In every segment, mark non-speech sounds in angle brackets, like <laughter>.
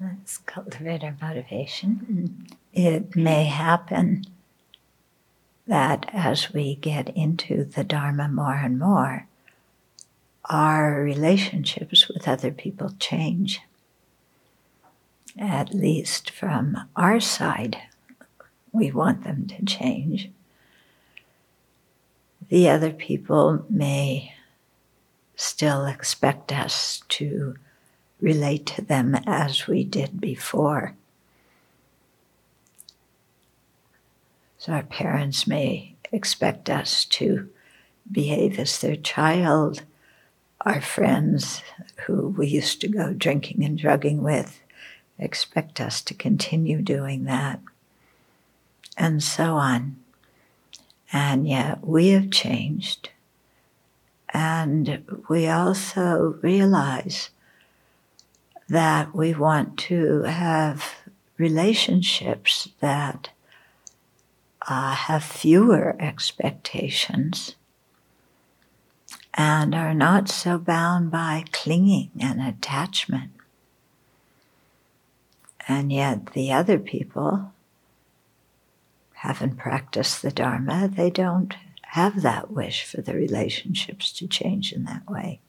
Let's cultivate our motivation. Mm-hmm. It may happen that as we get into the Dharma more and more, our relationships with other people change. At least from our side, we want them to change. The other people may still expect us to relate to them as we did before. So our parents may expect us to behave as their child. Our friends who we used to go drinking and drugging with expect us to continue doing that, and so on. And yet we have changed. And we also realize that we want to have relationships that uh, have fewer expectations and are not so bound by clinging and attachment. And yet, the other people haven't practiced the Dharma, they don't have that wish for the relationships to change in that way.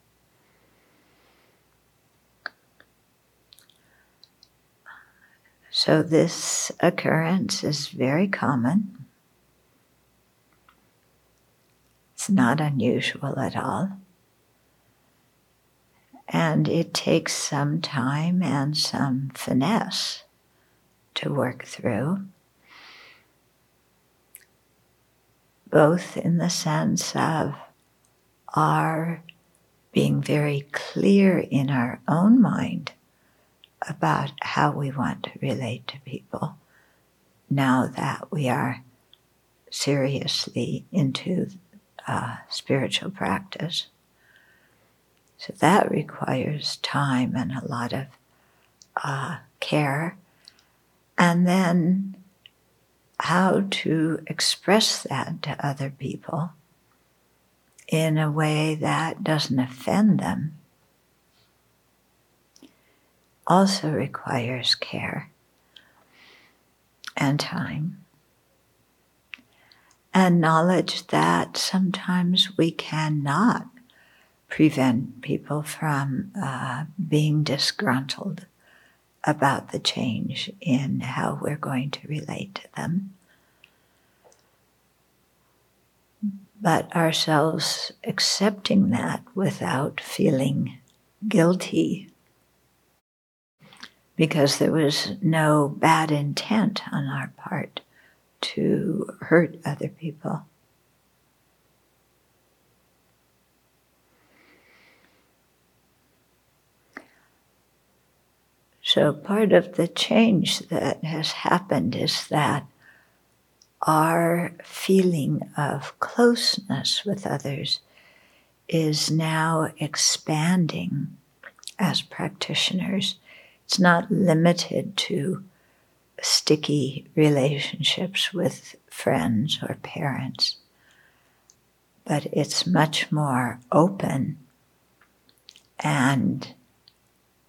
So, this occurrence is very common. It's not unusual at all. And it takes some time and some finesse to work through, both in the sense of our being very clear in our own mind about how we want to relate to people now that we are seriously into uh, spiritual practice. So that requires time and a lot of uh, care. And then how to express that to other people in a way that doesn't offend them also requires care and time and knowledge that sometimes we cannot prevent people from uh, being disgruntled about the change in how we're going to relate to them. But ourselves accepting that without feeling guilty because there was no bad intent on our part to hurt other people. So, part of the change that has happened is that our feeling of closeness with others is now expanding as practitioners. It's not limited to sticky relationships with friends or parents, but it's much more open and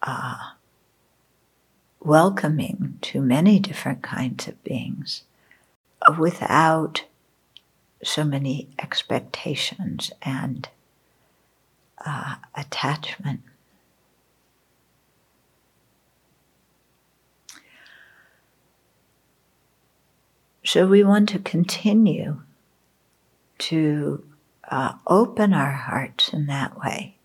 uh, welcoming to many different kinds of beings without so many expectations and uh, attachment. So we want to continue to uh, open our hearts in that way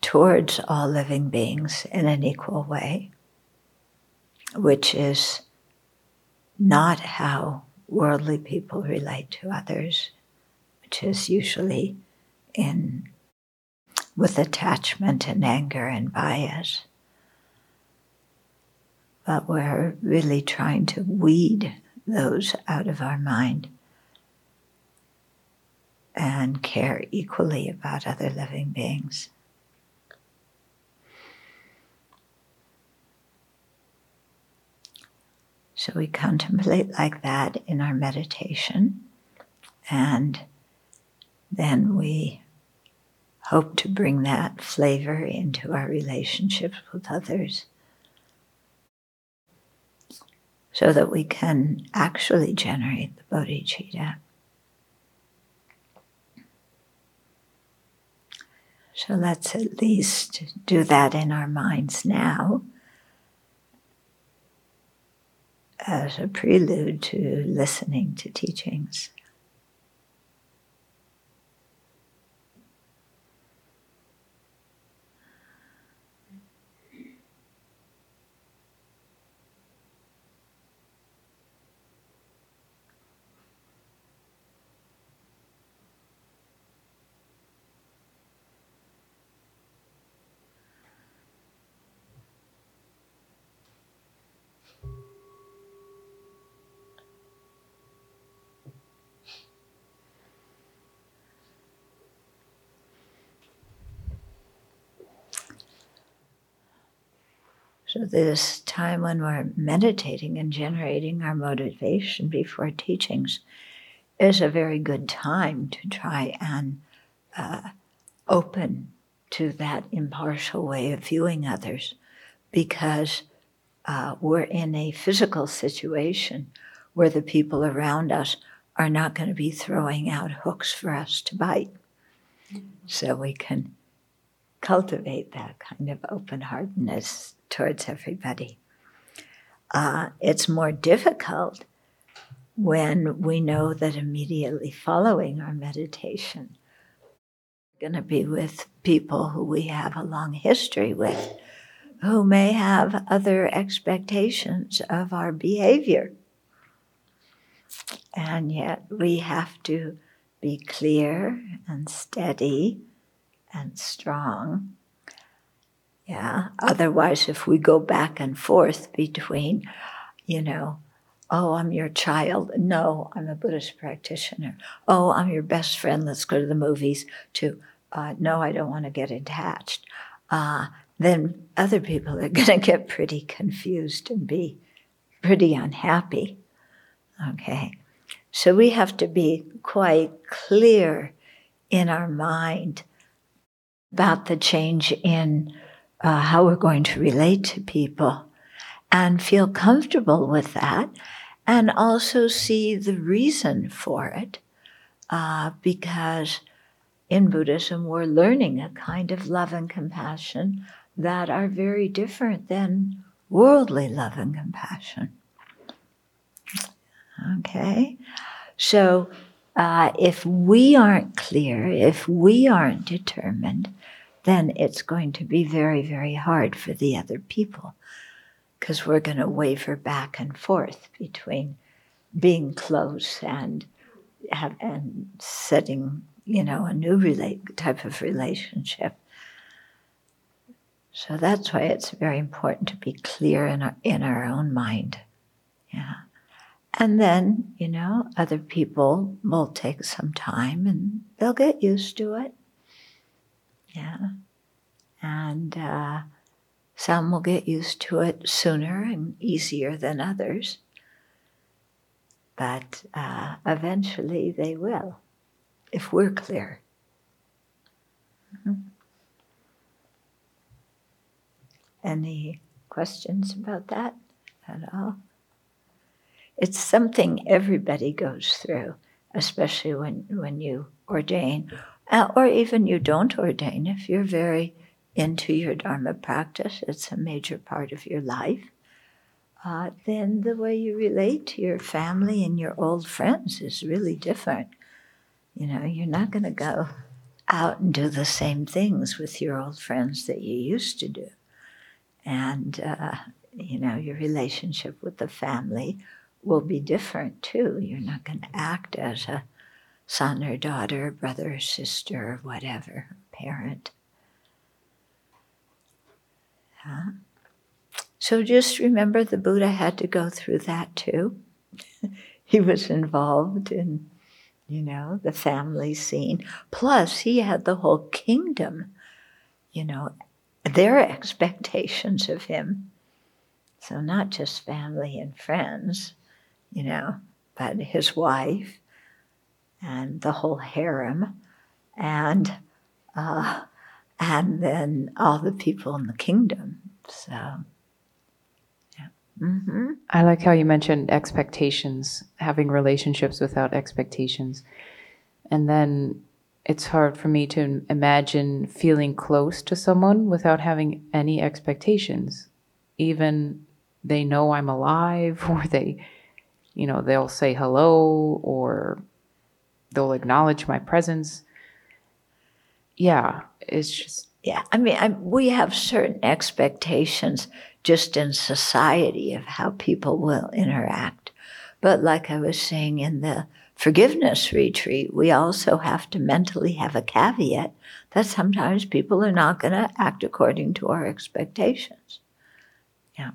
towards all living beings in an equal way, which is not how worldly people relate to others, which is usually in with attachment and anger and bias but we're really trying to weed those out of our mind and care equally about other living beings. So we contemplate like that in our meditation, and then we hope to bring that flavor into our relationships with others so that we can actually generate the bodhicitta. So let's at least do that in our minds now as a prelude to listening to teachings. So, this time when we're meditating and generating our motivation before teachings is a very good time to try and uh, open to that impartial way of viewing others because uh, we're in a physical situation where the people around us are not going to be throwing out hooks for us to bite. So we can cultivate that kind of open heartedness towards everybody. Uh, it's more difficult when we know that immediately following our meditation, we're going to be with people who we have a long history with, who may have other expectations of our behavior. And yet we have to be clear and steady and strong yeah. Otherwise, if we go back and forth between, you know, oh, I'm your child. No, I'm a Buddhist practitioner. Oh, I'm your best friend. Let's go to the movies. To, uh, no, I don't want to get attached. Uh, then other people are <laughs> going to get pretty confused and be pretty unhappy. Okay. So we have to be quite clear in our mind about the change in uh, how we're going to relate to people and feel comfortable with that and also see the reason for it uh, because in Buddhism we're learning a kind of love and compassion that are very different than worldly love and compassion. Okay? So uh, if we aren't clear, if we aren't determined, then it's going to be very, very hard for the other people because we're going to waver back and forth between being close and and setting, you know, a new relate, type of relationship. So that's why it's very important to be clear in our, in our own mind. Yeah. And then, you know, other people will take some time and they'll get used to it. Yeah. And uh, some will get used to it sooner and easier than others. But uh, eventually they will, if we're clear. Mm-hmm. Any questions about that at all? It's something everybody goes through, especially when, when you ordain uh, or even you don't ordain, if you're very into your Dharma practice, it's a major part of your life, uh, then the way you relate to your family and your old friends is really different. You know, you're not going to go out and do the same things with your old friends that you used to do. And, uh, you know, your relationship with the family will be different too. You're not going to act as a son or daughter, brother or sister, whatever, parent. So just remember the Buddha had to go through that too. <laughs> he was involved in, you know, the family scene. Plus, he had the whole kingdom, you know, their expectations of him. So, not just family and friends, you know, but his wife and the whole harem and uh, and then all the people in the kingdom. So, yeah. Mm-hmm. I like how you mentioned expectations, having relationships without expectations. And then it's hard for me to imagine feeling close to someone without having any expectations. Even they know I'm alive, <laughs> or they, you know, they'll say hello, or they'll acknowledge my presence. Yeah, it's just. Yeah, I mean, I, we have certain expectations just in society of how people will interact. But like I was saying in the forgiveness retreat, we also have to mentally have a caveat that sometimes people are not going to act according to our expectations. Yeah.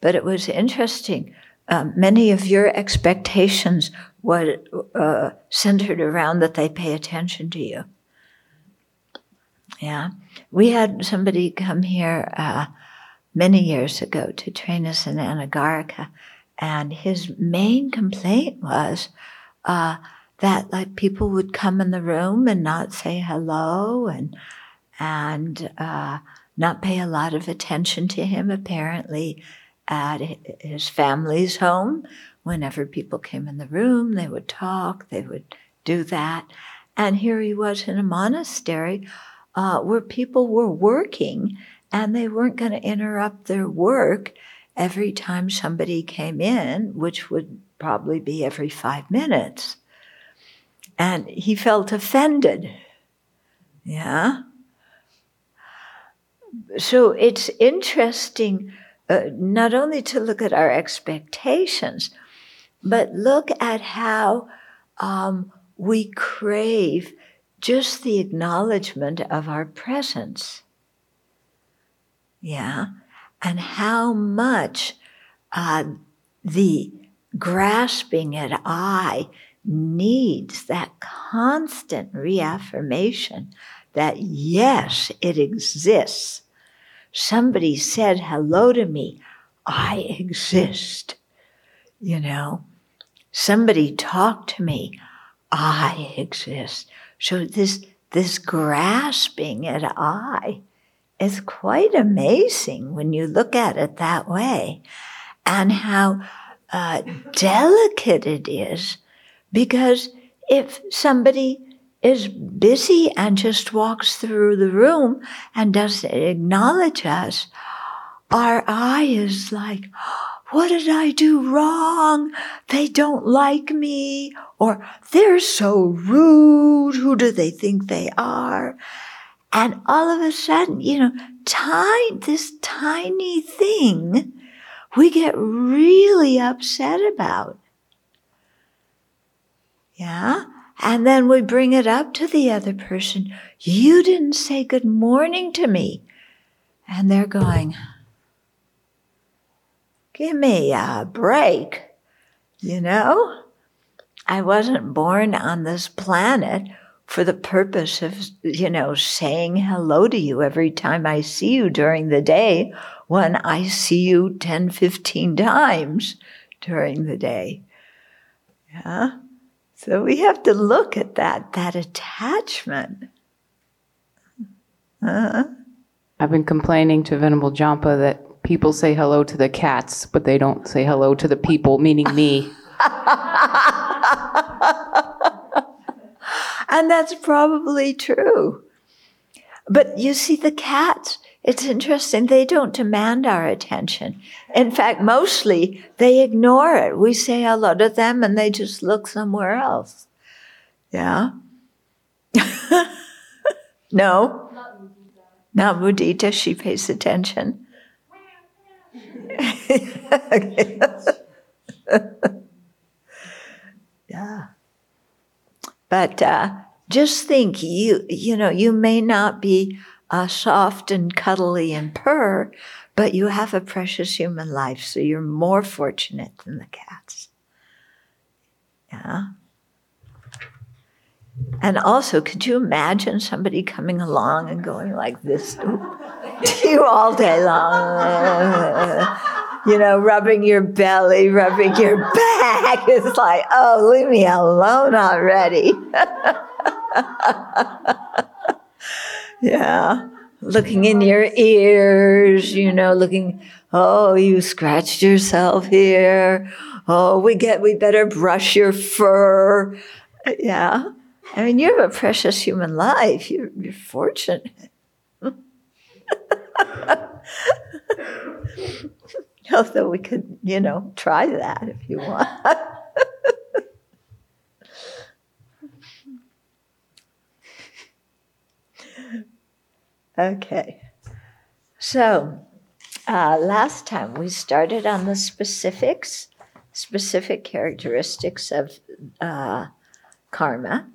But it was interesting. Um, many of your expectations were uh, centered around that they pay attention to you. Yeah. We had somebody come here uh, many years ago to train us in Anagarika, and his main complaint was uh, that like people would come in the room and not say hello and and uh, not pay a lot of attention to him. Apparently, at his family's home, whenever people came in the room, they would talk, they would do that, and here he was in a monastery uh, where people were working and they weren't going to interrupt their work every time somebody came in, which would probably be every five minutes. And he felt offended. Yeah? So it's interesting uh, not only to look at our expectations, but look at how um, we crave just the acknowledgement of our presence. Yeah? And how much uh, the grasping at I needs that constant reaffirmation that yes, it exists. Somebody said hello to me. I exist. You know, somebody talked to me. I exist. So this, this grasping at I is quite amazing when you look at it that way and how uh, delicate it is because if somebody is busy and just walks through the room and doesn't acknowledge us, our I is like, what did I do wrong? They don't like me, or they're so rude. Who do they think they are? And all of a sudden, you know, tiny, this tiny thing we get really upset about. Yeah? And then we bring it up to the other person. You didn't say good morning to me. And they're going, give me a break. You know? I wasn't born on this planet for the purpose of, you know, saying hello to you every time I see you during the day when I see you 10, 15 times during the day. Yeah. So we have to look at that, that attachment. Uh-huh. I've been complaining to Venerable Jampa that people say hello to the cats, but they don't say hello to the people, meaning me. <laughs> and that's probably true. But you see, the cats, it's interesting, they don't demand our attention. In fact, mostly they ignore it. We say hello to them and they just look somewhere else. Yeah? <laughs> no? Not mudita. She pays attention. <laughs> yeah. But uh, just think, you you know, you may not be uh, soft and cuddly and purr, but you have a precious human life, so you're more fortunate than the cats. Yeah. And also, could you imagine somebody coming along and going like this <laughs> to you all day long? <laughs> you know, rubbing your belly, rubbing your <laughs> back. It's like, oh, leave me alone already. Yeah. Looking in your ears, you know, looking, oh, you scratched yourself here. Oh, we get, we better brush your fur. Yeah. I mean, you have a precious human life. You're, you're fortunate. <laughs> Although we could, you know, try that if you want. <laughs> okay. So, uh, last time we started on the specifics, specific characteristics of uh, karma.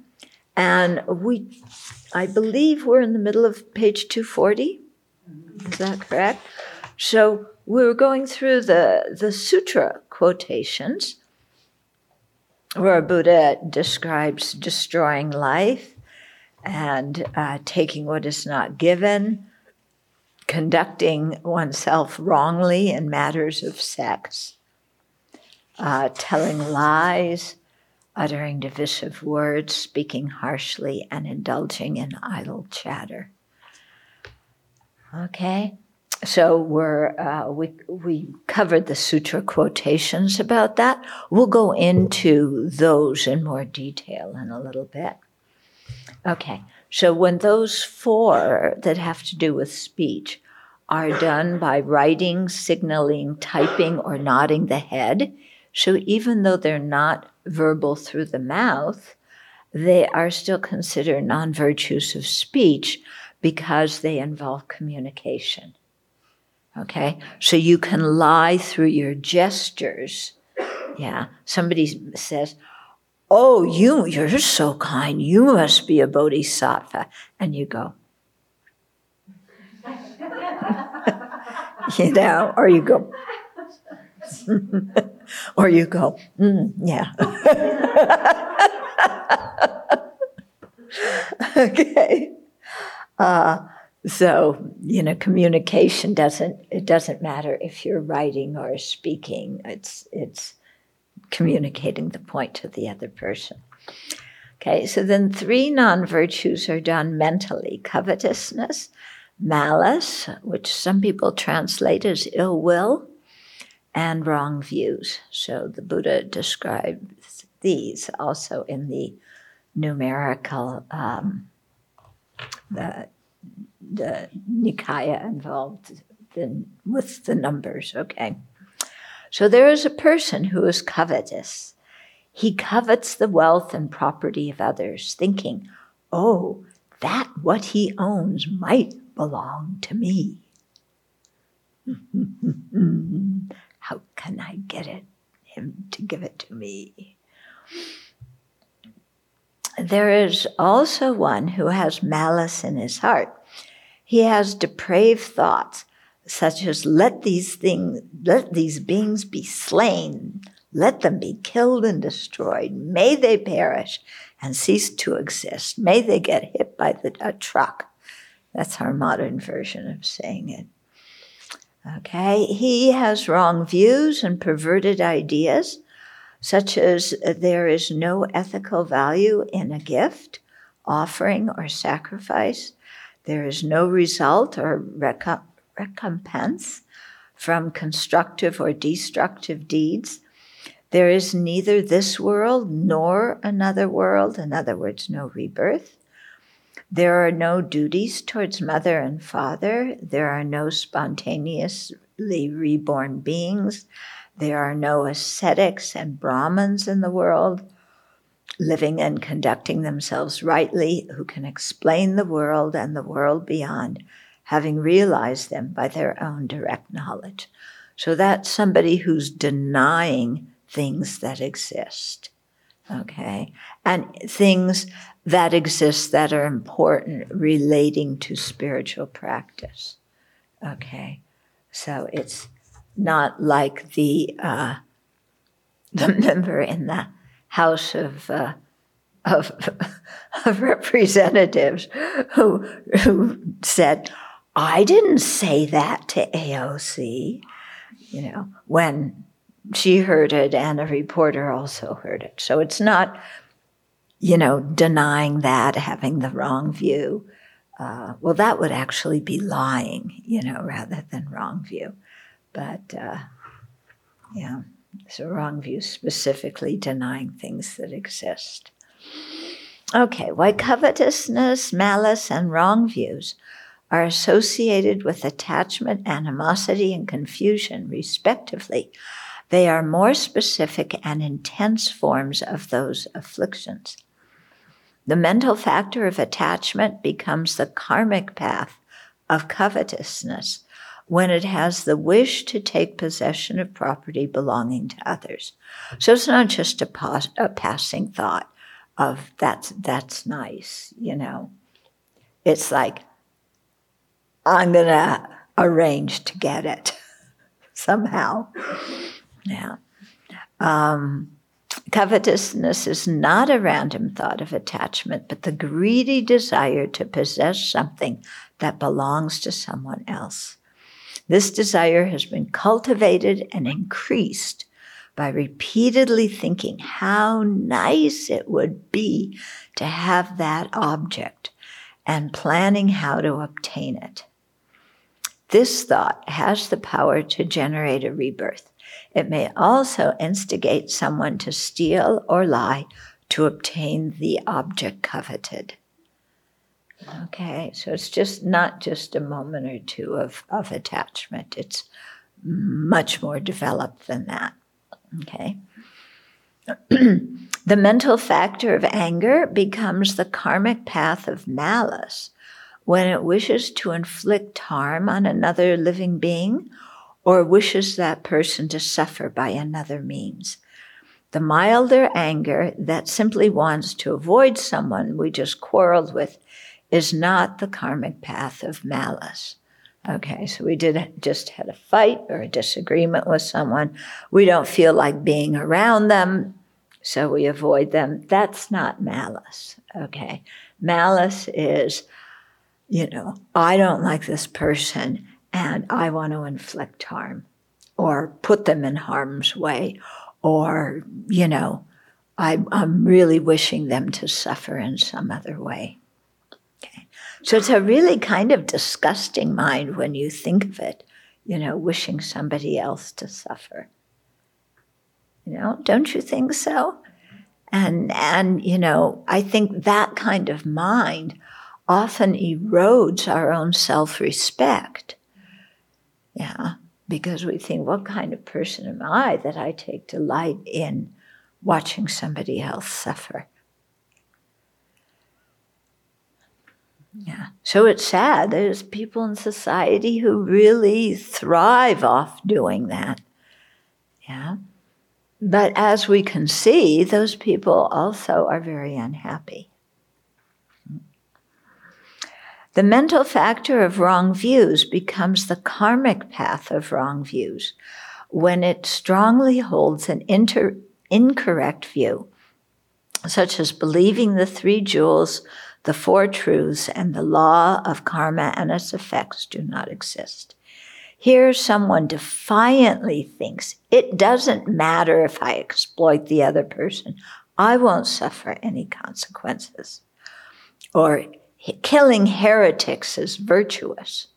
And we, I believe we're in the middle of page 240. Is that correct? So we were going through the, the sutra quotations where Buddha describes destroying life and uh, taking what is not given, conducting oneself wrongly in matters of sex, uh, telling lies, uttering divisive words, speaking harshly, and indulging in idle chatter. Okay? So we're uh, we we covered the sutra quotations about that. We'll go into those in more detail in a little bit. Okay, so when those four that have to do with speech are done by writing, signaling, typing, or nodding the head, so even though they're not verbal through the mouth, they are still considered non virtues of speech because they involve communication. Okay? So you can lie through your gestures. Yeah. Somebody says, Oh, you, you're so kind. You must be a bodhisattva. And you go, <laughs> you know, or you go, <laughs> or you go, mm, yeah. <laughs> okay. Uh, so you know, communication doesn't it doesn't matter if you're writing or speaking. It's it's communicating the point to the other person. Okay, so then three non virtues are done mentally covetousness, malice, which some people translate as ill will, and wrong views. So the Buddha describes these also in the numerical, um, the, the Nikaya involved in, with the numbers, okay? So there is a person who is covetous. He covets the wealth and property of others, thinking, oh, that what he owns might belong to me. <laughs> How can I get it, him to give it to me? There is also one who has malice in his heart. He has depraved thoughts, such as let these things, let these beings be slain, let them be killed and destroyed. May they perish and cease to exist. May they get hit by the, a truck. That's our modern version of saying it. Okay, he has wrong views and perverted ideas, such as uh, there is no ethical value in a gift, offering, or sacrifice. There is no result or recompense from constructive or destructive deeds. There is neither this world nor another world, in other words, no rebirth. There are no duties towards mother and father. There are no spontaneously reborn beings. There are no ascetics and Brahmins in the world living and conducting themselves rightly who can explain the world and the world beyond, having realized them by their own direct knowledge. So that's somebody who's denying things that exist. Okay. And things that exist that are important relating to spiritual practice. Okay. So it's not like the, uh, <laughs> the member in the House of, uh, of, <laughs> of Representatives who, who said, I didn't say that to AOC, you know, when she heard it and a reporter also heard it. So it's not, you know, denying that, having the wrong view. uh, well, that would actually be lying, you know, rather than wrong view. But uh, yeah, a wrong view specifically denying things that exist. Okay, why covetousness, malice, and wrong views are associated with attachment, animosity, and confusion, respectively. They are more specific and intense forms of those afflictions. The mental factor of attachment becomes the karmic path of covetousness when it has the wish to take possession of property belonging to others. So it's not just a, pos- a passing thought of that's that's nice, you know. It's like I'm gonna arrange to get it <laughs> somehow. Yeah. Um, covetousness is not a random thought of attachment, but the greedy desire to possess something that belongs to someone else. This desire has been cultivated and increased by repeatedly thinking how nice it would be to have that object and planning how to obtain it. This thought has the power to generate a rebirth. It may also instigate someone to steal or lie to obtain the object coveted. Okay, so it's just not just a moment or two of, of attachment, it's much more developed than that. Okay. <clears throat> the mental factor of anger becomes the karmic path of malice when it wishes to inflict harm on another living being or wishes that person to suffer by another means. The milder anger that simply wants to avoid someone we just quarreled with is not the karmic path of malice. Okay, so we did just had a fight or a disagreement with someone. We don't feel like being around them, so we avoid them. That's not malice. Okay, malice is, you know, I don't like this person and I want to inflict harm or put them in harm's way or, you know, I, I'm really wishing them to suffer in some other way. Okay. So it's a really kind of disgusting mind when you think of it, you know, wishing somebody else to suffer. You know, don't you think so? And and you know, I think that kind of mind often erodes our own self-respect. Yeah, because we think, what kind of person am I that I take delight in watching somebody else suffer? Yeah. So it's sad. There's people in society who really thrive off doing that. Yeah. But as we can see, those people also are very unhappy. The mental factor of wrong views becomes the karmic path of wrong views when it strongly holds an inter- incorrect view, such as believing the three jewels the four truths and the law of karma and its effects do not exist. Here, someone defiantly thinks it doesn't matter if I exploit the other person, I won't suffer any consequences. Or killing heretics is virtuous.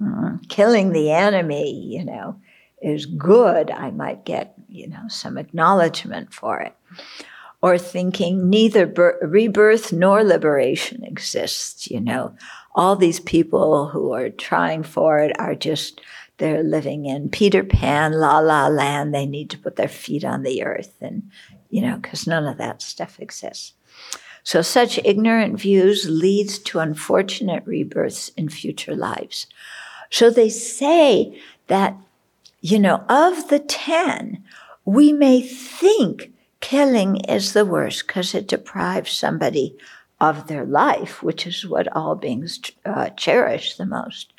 Mm, killing the enemy, you know, is good. I might get, you know, some acknowledgement for it or thinking neither bir- rebirth nor liberation exists. You know, all these people who are trying for it are just, they're living in Peter Pan, la la land. They need to put their feet on the earth and, you know, because none of that stuff exists. So such ignorant views leads to unfortunate rebirths in future lives. So they say that, you know, of the 10, we may think killing is the worst because it deprives somebody of their life, which is what all beings uh, cherish the most.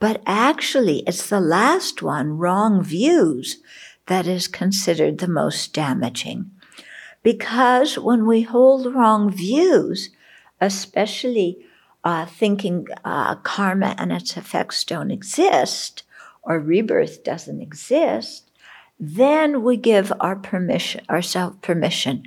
But actually, it's the last one, wrong views, that is considered the most damaging. Because when we hold wrong views, especially uh, thinking uh, karma and its effects don't exist, or rebirth doesn't exist, then we give our permission, ourselves permission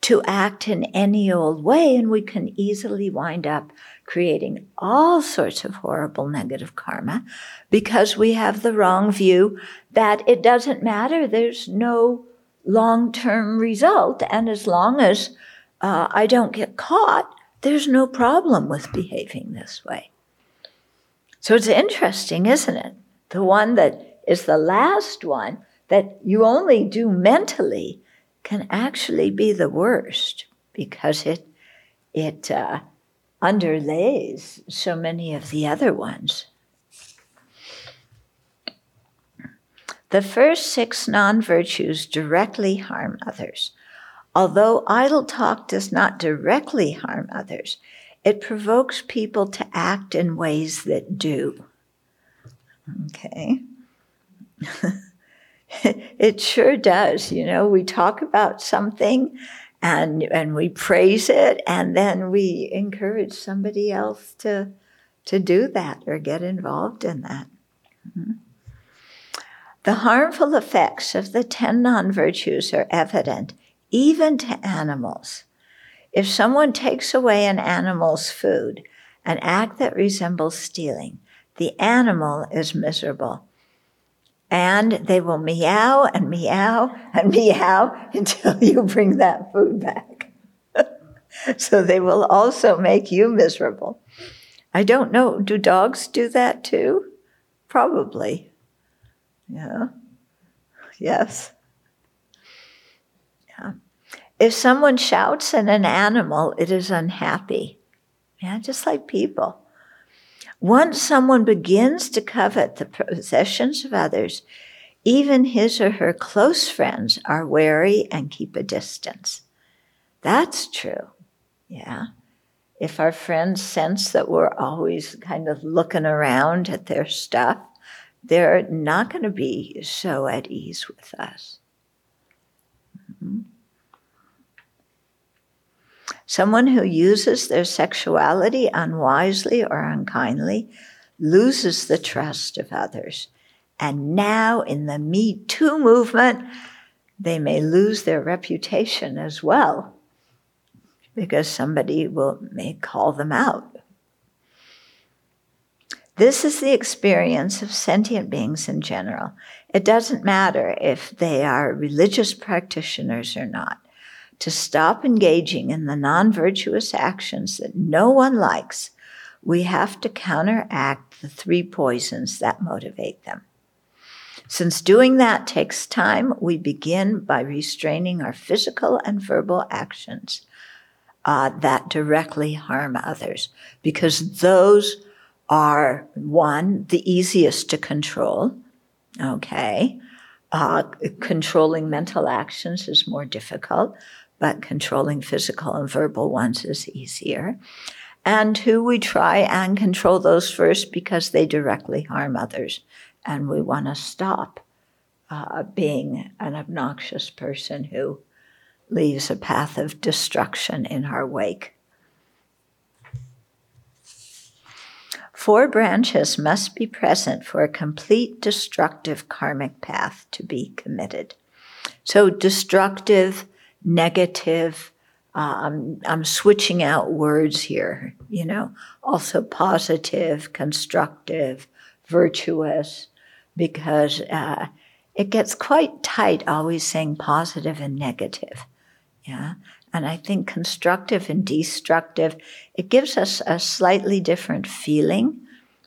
to act in any old way, and we can easily wind up creating all sorts of horrible negative karma because we have the wrong view that it doesn't matter. There's no long term result. And as long as uh, I don't get caught, there's no problem with behaving this way. So it's interesting, isn't it? The one that is the last one that you only do mentally can actually be the worst because it it uh, underlays so many of the other ones. The first six non virtues directly harm others. Although idle talk does not directly harm others, it provokes people to act in ways that do. Okay. <laughs> it sure does. You know, we talk about something and, and we praise it, and then we encourage somebody else to, to do that or get involved in that. Mm-hmm. The harmful effects of the 10 non virtues are evident even to animals. If someone takes away an animal's food, an act that resembles stealing, the animal is miserable. And they will meow and meow and <laughs> meow until you bring that food back. <laughs> so they will also make you miserable. I don't know, do dogs do that too? Probably. Yeah. Yes. Yeah. If someone shouts at an animal, it is unhappy. Yeah, just like people. Once someone begins to covet the possessions of others, even his or her close friends are wary and keep a distance. That's true. Yeah. If our friends sense that we're always kind of looking around at their stuff, they're not going to be so at ease with us. Mm-hmm. Someone who uses their sexuality unwisely or unkindly loses the trust of others. And now, in the Me Too movement, they may lose their reputation as well because somebody will may call them out this is the experience of sentient beings in general. It doesn't matter if they are religious practitioners or not. To stop engaging in the non virtuous actions that no one likes, we have to counteract the three poisons that motivate them. Since doing that takes time, we begin by restraining our physical and verbal actions uh, that directly harm others, because those are one, the easiest to control. Okay. Uh, controlling mental actions is more difficult, but controlling physical and verbal ones is easier. And two, we try and control those first because they directly harm others. And we want to stop uh, being an obnoxious person who leaves a path of destruction in our wake. Four branches must be present for a complete destructive karmic path to be committed. So, destructive, negative, um, I'm switching out words here, you know, also positive, constructive, virtuous, because uh, it gets quite tight always saying positive and negative. Yeah. And I think constructive and destructive, it gives us a slightly different feeling.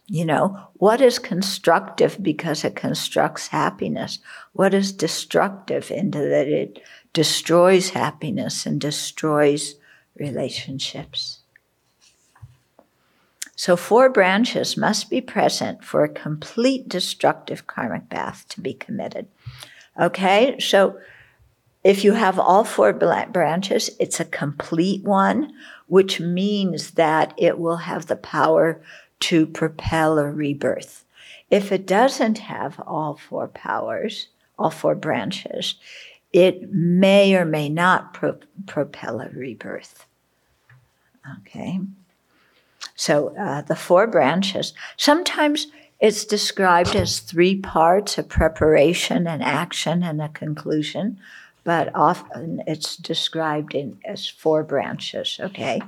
You know, what is constructive because it constructs happiness? What is destructive into that it destroys happiness and destroys relationships? So, four branches must be present for a complete destructive karmic path to be committed. Okay, so if you have all four branches, it's a complete one, which means that it will have the power to propel a rebirth. If it doesn't have all four powers, all four branches, it may or may not pro- propel a rebirth. Okay? So uh, the four branches, sometimes it's described as three parts a preparation, an action, and a conclusion. But often it's described in as four branches, okay?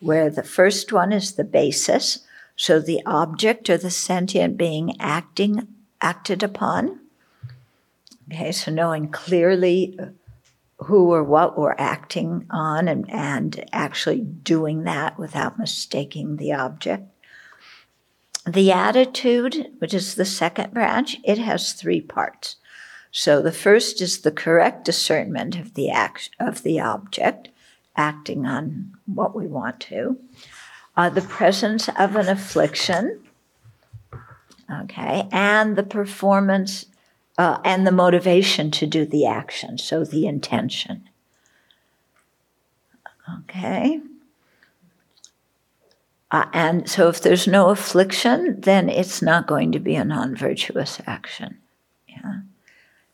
Where the first one is the basis, so the object or the sentient being acting acted upon. Okay, so knowing clearly uh, who or what we're acting on and, and actually doing that without mistaking the object. The attitude, which is the second branch, it has three parts. So the first is the correct discernment of the act of the object, acting on what we want to. Uh, the presence of an affliction, okay, and the performance uh, and the motivation to do the action, so the intention. Okay. Uh, and so if there's no affliction, then it's not going to be a non virtuous action. Yeah.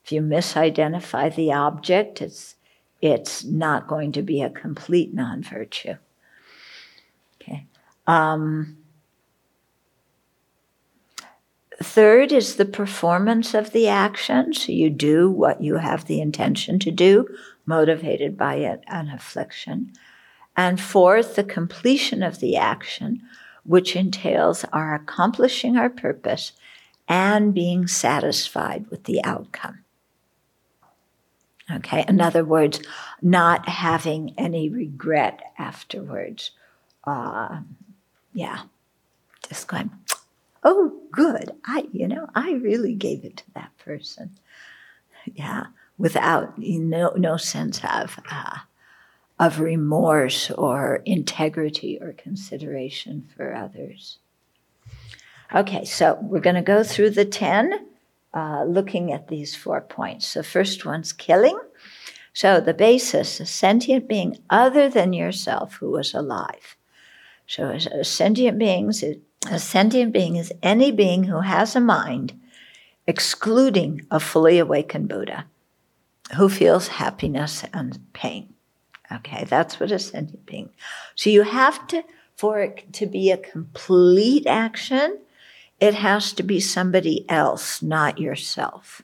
If you misidentify the object, it's, it's not going to be a complete non virtue. Okay. Um, third is the performance of the action. So you do what you have the intention to do, motivated by it, an affliction. And fourth, the completion of the action, which entails our accomplishing our purpose and being satisfied with the outcome. Okay, in other words, not having any regret afterwards. Uh, yeah, just going, oh, good. I, you know, I really gave it to that person. Yeah, without you know, no sense of uh, of remorse or integrity or consideration for others. Okay, so we're going to go through the ten uh, looking at these four points. The first one's killing. So the basis, a sentient being other than yourself who was alive. So a sentient beings, a sentient being is any being who has a mind, excluding a fully awakened Buddha, who feels happiness and pain. Okay, that's what a sentient being. So you have to, for it to be a complete action, it has to be somebody else, not yourself.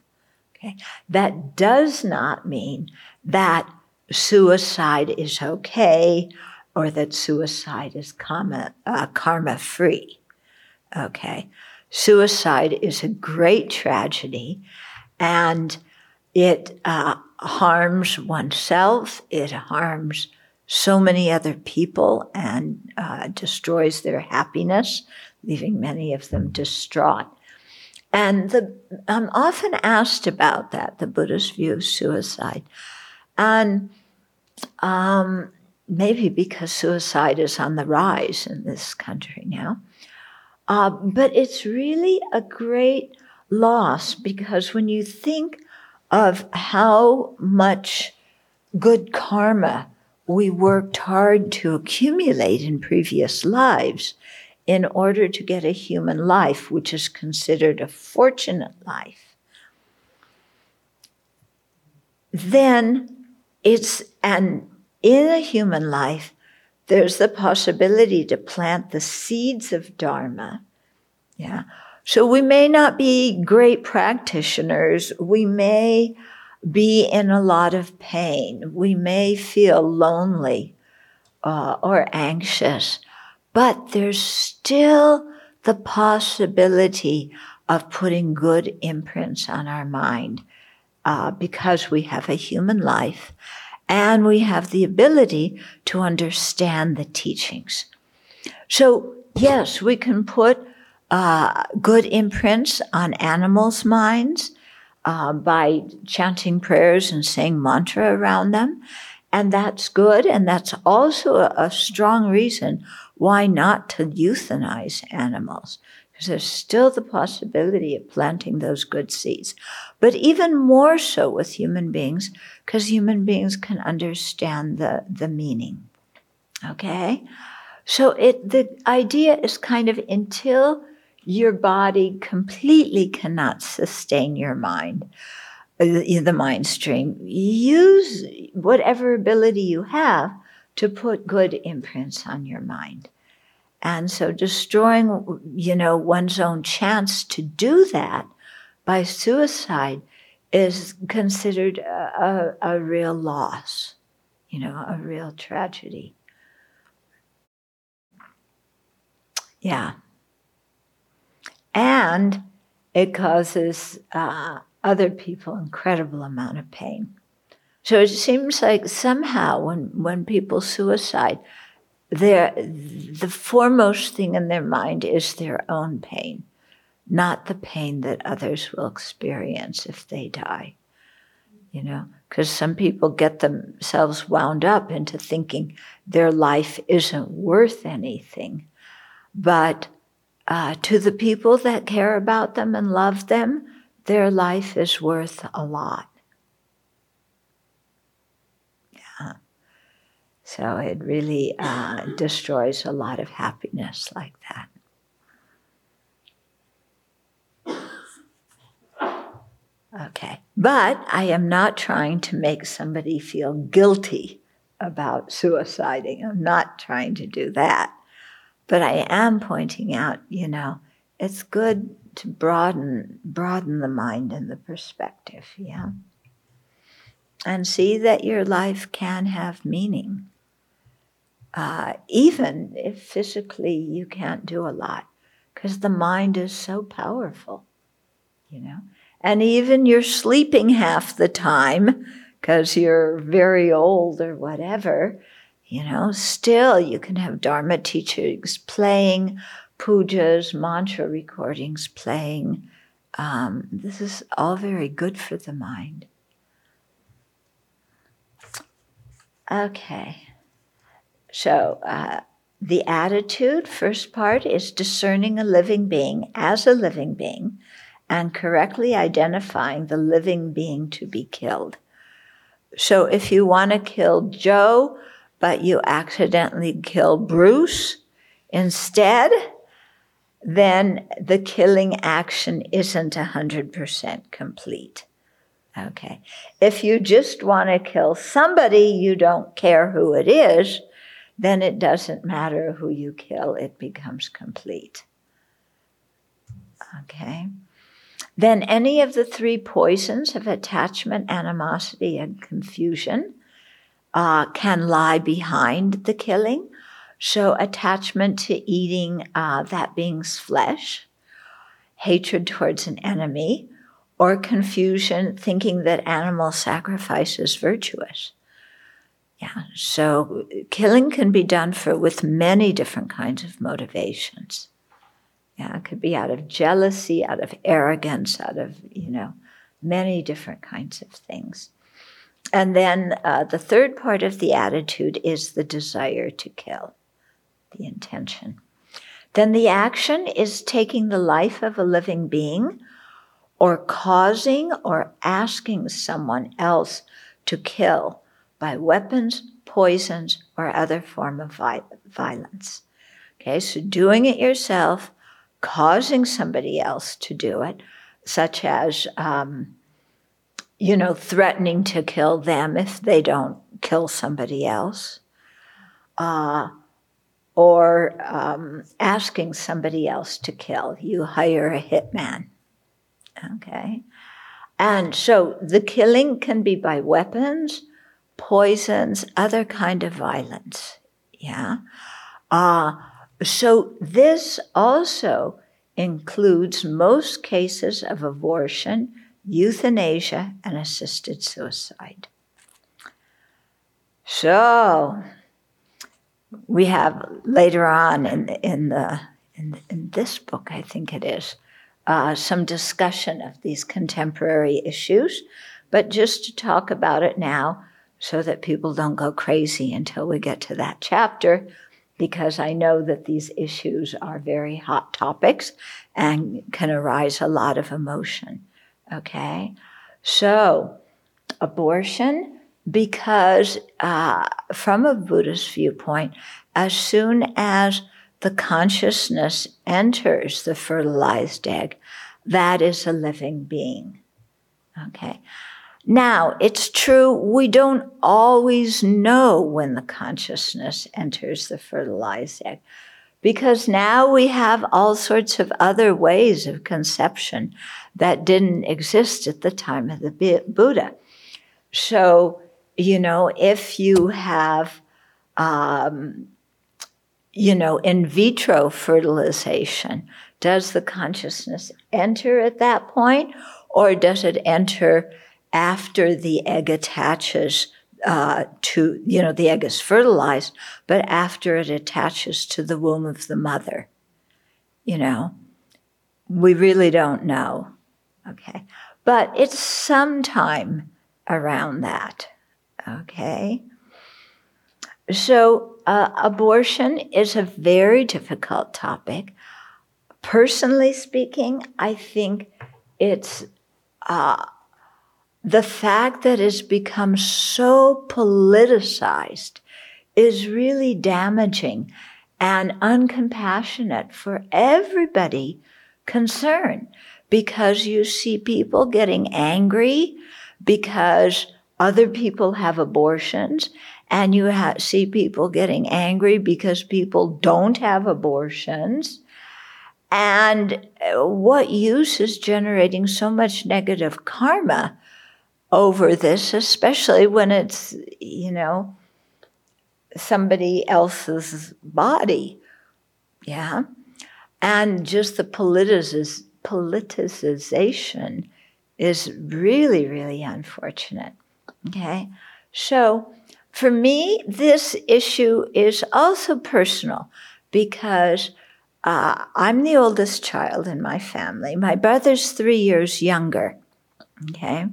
Okay? That does not mean that suicide is okay or that suicide is karma, uh, karma free. Okay? Suicide is a great tragedy and it uh, harms oneself, it harms so many other people and uh, destroys their happiness leaving many of them distraught. And the, I'm often asked about that, the Buddhist view of suicide. And um, maybe because suicide is on the rise in this country now. Uh, but it's really a great loss because when you think of how much good karma we worked hard to accumulate in previous lives, in order to get a human life, which is considered a fortunate life, then it's, and in a human life, there's the possibility to plant the seeds of Dharma. Yeah. So we may not be great practitioners. We may be in a lot of pain. We may feel lonely uh, or anxious but there's still the possibility of putting good imprints on our mind uh, because we have a human life and we have the ability to understand the teachings. So, yes, we can put uh, good imprints on animals' minds uh, by chanting prayers and saying mantra around them. And that's good. And that's also a, a strong reason why not to euthanize animals? Because there's still the possibility of planting those good seeds. But even more so with human beings, because human beings can understand the, the meaning. Okay? So it the idea is kind of until your body completely cannot sustain your mind, uh, the mind stream, use whatever ability you have to put good imprints on your mind. And so destroying, you know, one's own chance to do that by suicide is considered a, a, a real loss, you know, a real tragedy. Yeah. And it causes uh, other people incredible amount of pain. So it seems like somehow when, when people suicide, the foremost thing in their mind is their own pain, not the pain that others will experience if they die. You know, because some people get themselves wound up into thinking their life isn't worth anything. But uh, to the people that care about them and love them, their life is worth a lot. So it really uh, destroys a lot of happiness like that. Okay. But I am not trying to make somebody feel guilty about suiciding. I'm not trying to do that. But I am pointing out, you know, it's good to broaden broaden the mind and the perspective, yeah. And see that your life can have meaning. Uh, even if physically you can't do a lot, because the mind is so powerful, you know. And even you're sleeping half the time because you're very old or whatever, you know, still you can have Dharma teachings playing, pujas, mantra recordings playing. Um, this is all very good for the mind. Okay. So, uh, the attitude, first part, is discerning a living being as a living being and correctly identifying the living being to be killed. So, if you want to kill Joe, but you accidentally kill Bruce instead, then the killing action isn't 100% complete. Okay. If you just want to kill somebody, you don't care who it is, then it doesn't matter who you kill, it becomes complete. Okay. Then any of the three poisons of attachment, animosity, and confusion uh, can lie behind the killing. So, attachment to eating uh, that being's flesh, hatred towards an enemy, or confusion thinking that animal sacrifice is virtuous. Yeah, so killing can be done for with many different kinds of motivations. Yeah, it could be out of jealousy, out of arrogance, out of, you know, many different kinds of things. And then uh, the third part of the attitude is the desire to kill, the intention. Then the action is taking the life of a living being or causing or asking someone else to kill by weapons, poisons, or other form of violence. Okay, so doing it yourself, causing somebody else to do it, such as um, you know, threatening to kill them if they don't kill somebody else, uh, or um, asking somebody else to kill. You hire a hitman. Okay? And so the killing can be by weapons, poisons, other kind of violence. Yeah? Uh, so this also includes most cases of abortion euthanasia, and assisted suicide. So, we have later on in, in, the, in, in this book, I think it is, uh, some discussion of these contemporary issues, but just to talk about it now so that people don't go crazy until we get to that chapter, because I know that these issues are very hot topics and can arise a lot of emotion. Okay? So, abortion, because uh, from a Buddhist viewpoint, as soon as the consciousness enters the fertilized egg, that is a living being. Okay. Now, it's true, we don't always know when the consciousness enters the fertilized egg because now we have all sorts of other ways of conception that didn't exist at the time of the Buddha. So, you know, if you have, um, you know, in vitro fertilization, does the consciousness enter at that point, or does it enter after the egg attaches uh, to, you know, the egg is fertilized, but after it attaches to the womb of the mother? You know, we really don't know. Okay. But it's sometime around that. Okay. So, uh, abortion is a very difficult topic. Personally speaking, I think it's uh, the fact that it's become so politicized is really damaging and uncompassionate for everybody concerned because you see people getting angry because other people have abortions and you ha- see people getting angry because people don't have abortions. And uh, what use is generating so much negative karma over this, especially when it's, you know, somebody else's body? Yeah. And just the politicization is really, really unfortunate. Okay? So, for me, this issue is also personal because uh, I'm the oldest child in my family. My brother's three years younger. Okay?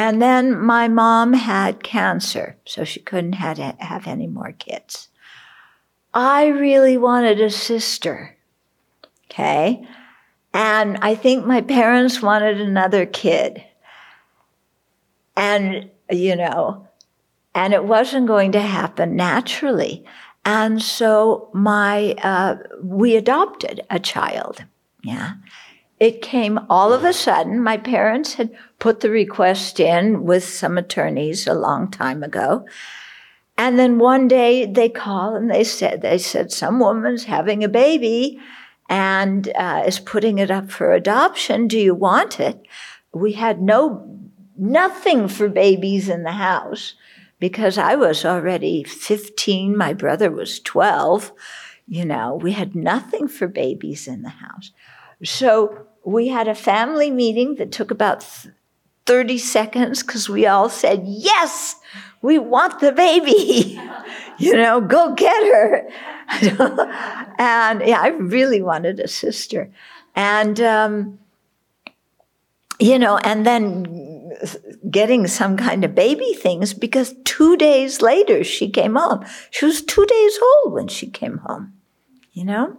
And then my mom had cancer, so she couldn't have, have any more kids. I really wanted a sister. Okay? And I think my parents wanted another kid. And, you know, and it wasn't going to happen naturally. And so my, uh, we adopted a child. Yeah. It came all of a sudden. My parents had put the request in with some attorneys a long time ago. And then one day they called and they said, they said, some woman's having a baby and uh, is putting it up for adoption. Do you want it? We had no, nothing for babies in the house because I was already 15. My brother was 12. You know, we had nothing for babies in the house. So we had a family meeting that took about 30 seconds because we all said, Yes, we want the baby. <laughs> you know, go get her. <laughs> and yeah, I really wanted a sister. And, um, you know, and then getting some kind of baby things because two days later she came home. She was two days old when she came home, you know?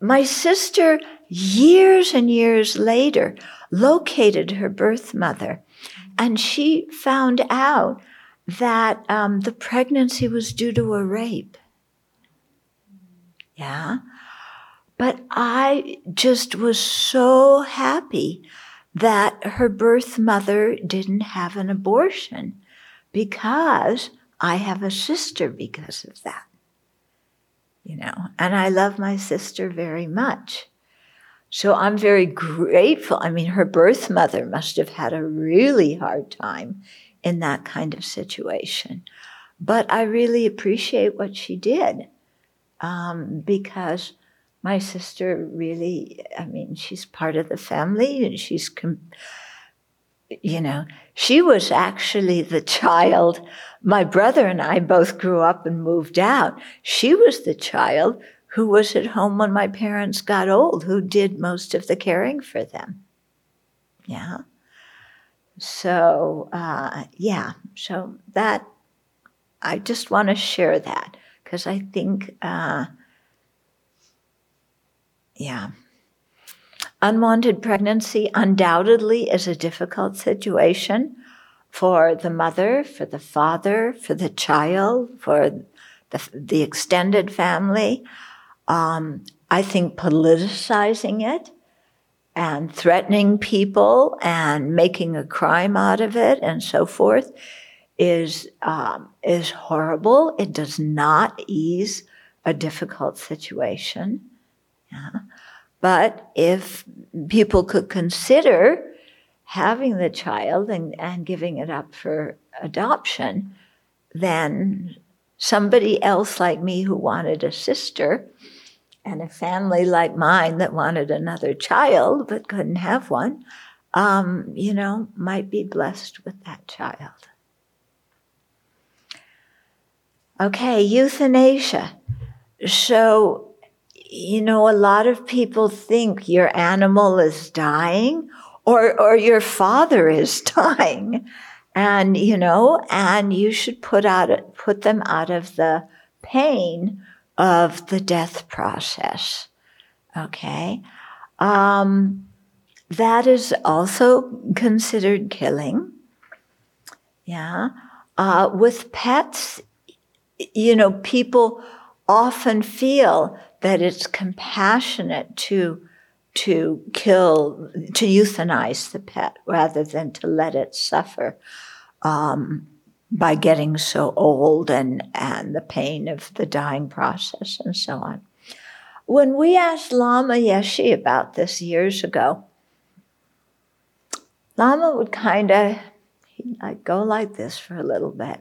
My sister, years and years later, located her birth mother and she found out that um, the pregnancy was due to a rape. Yeah. But I just was so happy that her birth mother didn't have an abortion because I have a sister because of that. You know, and I love my sister very much. So I'm very grateful. I mean, her birth mother must have had a really hard time in that kind of situation. But I really appreciate what she did um, because my sister really, I mean, she's part of the family and she's, com- you know, she was actually the child. My brother and I both grew up and moved out. She was the child who was at home when my parents got old, who did most of the caring for them. Yeah. So, uh, yeah, so that, I just want to share that because I think, uh, yeah. Unwanted pregnancy undoubtedly is a difficult situation for the mother, for the father, for the child, for the, the extended family. Um, I think politicizing it and threatening people and making a crime out of it and so forth is um, is horrible. It does not ease a difficult situation. Yeah. But if people could consider having the child and, and giving it up for adoption, then somebody else like me who wanted a sister and a family like mine that wanted another child but couldn't have one, um, you know, might be blessed with that child. Okay, euthanasia. So, you know, a lot of people think your animal is dying or, or your father <laughs> is dying. And, you know, and you should put out, put them out of the pain of the death process. Okay. Um, that is also considered killing. Yeah. Uh, with pets, you know, people often feel that it's compassionate to to kill to euthanize the pet rather than to let it suffer um, by getting so old and and the pain of the dying process and so on. When we asked Lama Yeshe about this years ago, Lama would kind of like go like this for a little bit.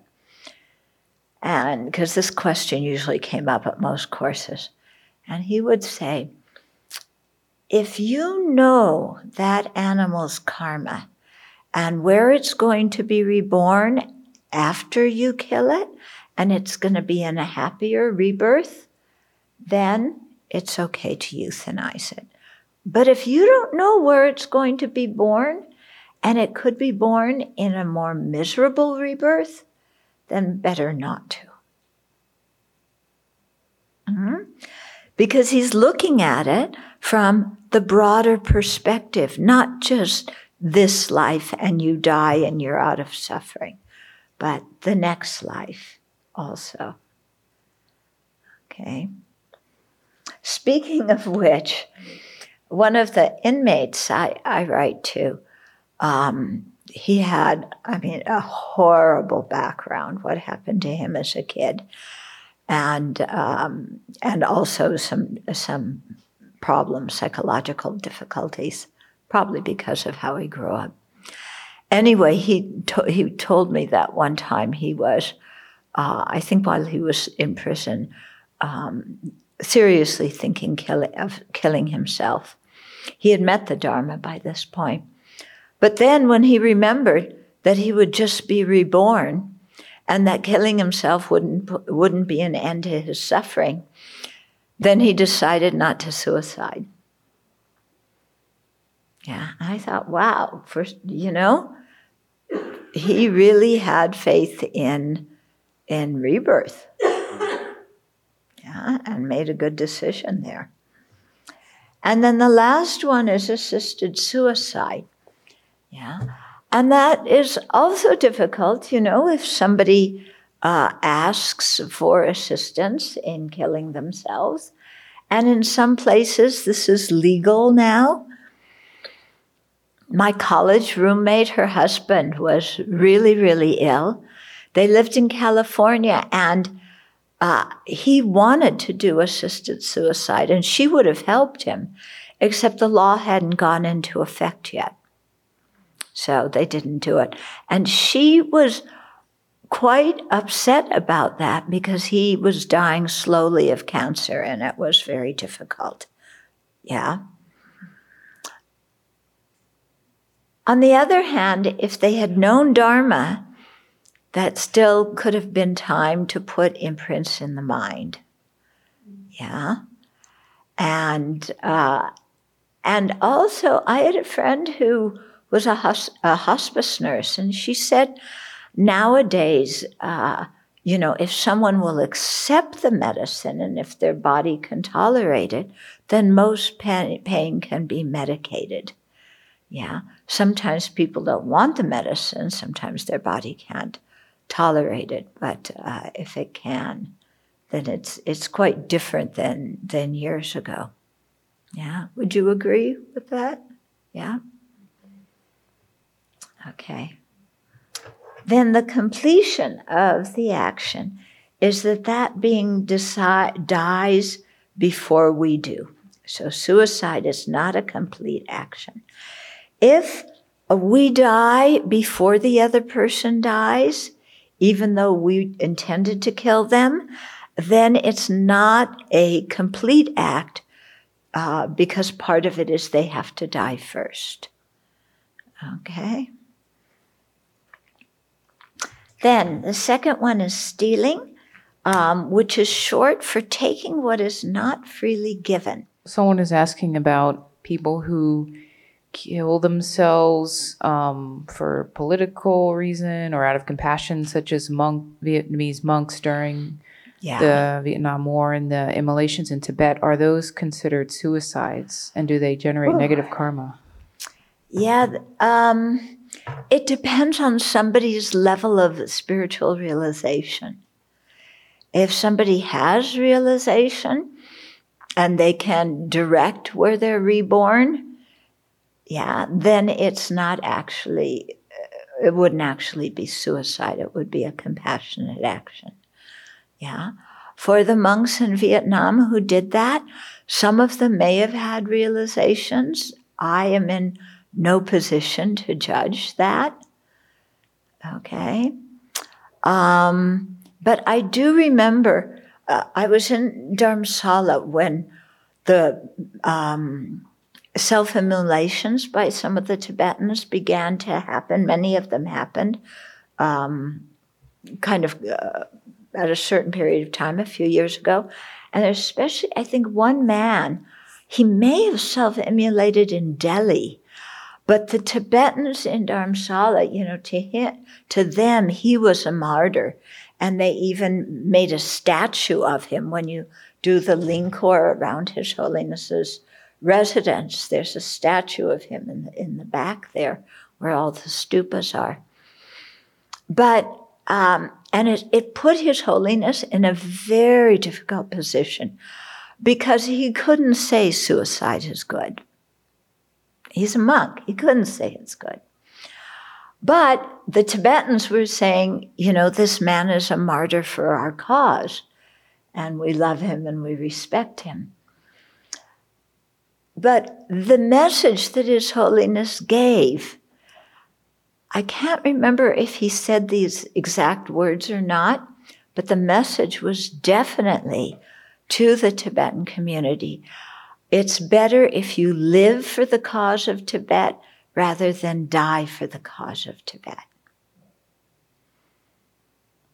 And because this question usually came up at most courses. And he would say, if you know that animal's karma and where it's going to be reborn after you kill it, and it's going to be in a happier rebirth, then it's okay to euthanize it. But if you don't know where it's going to be born, and it could be born in a more miserable rebirth, then better not to. Mm-hmm. Because he's looking at it from the broader perspective, not just this life and you die and you're out of suffering, but the next life also. Okay. Speaking of which, one of the inmates I, I write to, um, he had, I mean, a horrible background, what happened to him as a kid, and um, and also some some problems, psychological difficulties, probably because of how he grew up. Anyway, he to- he told me that one time he was, uh, I think while he was in prison, um, seriously thinking kill- of killing himself. He had met the Dharma by this point but then when he remembered that he would just be reborn and that killing himself wouldn't, wouldn't be an end to his suffering, then he decided not to suicide. Yeah, I thought, wow, first, you know, he really had faith in in rebirth. Yeah, and made a good decision there. And then the last one is assisted suicide. Yeah. And that is also difficult, you know, if somebody uh, asks for assistance in killing themselves. And in some places, this is legal now. My college roommate, her husband was really, really ill. They lived in California and uh, he wanted to do assisted suicide and she would have helped him, except the law hadn't gone into effect yet. So they didn't do it. And she was quite upset about that because he was dying slowly of cancer and it was very difficult. Yeah. On the other hand, if they had known Dharma, that still could have been time to put imprints in the mind. Yeah. And, uh, and also, I had a friend who was a, hus- a hospice nurse, and she said nowadays, uh, you know, if someone will accept the medicine and if their body can tolerate it, then most pain, pain can be medicated. Yeah. Sometimes people don't want the medicine, sometimes their body can't tolerate it, but uh, if it can, then it's it's quite different than than years ago. Yeah. Would you agree with that? Yeah. Okay. Then the completion of the action is that that being decide, dies before we do. So suicide is not a complete action. If we die before the other person dies, even though we intended to kill them, then it's not a complete act uh, because part of it is they have to die first. Okay? Then the second one is stealing, um, which is short for taking what is not freely given. Someone is asking about people who kill themselves um, for political reason or out of compassion, such as monk Vietnamese monks during Yeah. the Vietnam War and the immolations in Tibet. Are those considered suicides, and do they generate negative karma? Yeah, um, it depends on somebody's level of spiritual realization. If somebody has realization and they can direct where they're reborn, yeah, then it's not actually, uh, it wouldn't actually be suicide. It would be a compassionate action. Yeah. For the monks in Vietnam who did that, some of them may have had realizations. I am in no position to judge that. Okay. Um, but I do remember uh, I was in Dharamsala when the um, self immolations by some of the Tibetans began to happen. Many of them happened um, kind of uh, at a certain period of time, a few years ago. And especially, I think, one man, he may have self immolated in Delhi. But the Tibetans in Dharamsala, you know, to him, to them, he was a martyr, and they even made a statue of him. When you do the lingkor around His Holiness's residence, there's a statue of him in the, in the back there, where all the stupas are. But um, and it, it put His Holiness in a very difficult position because he couldn't say suicide is good. He's a monk. He couldn't say it's good. But the Tibetans were saying, you know, this man is a martyr for our cause, and we love him and we respect him. But the message that His Holiness gave, I can't remember if he said these exact words or not, but the message was definitely to the Tibetan community it's better if you live for the cause of Tibet rather than die for the cause of Tibet.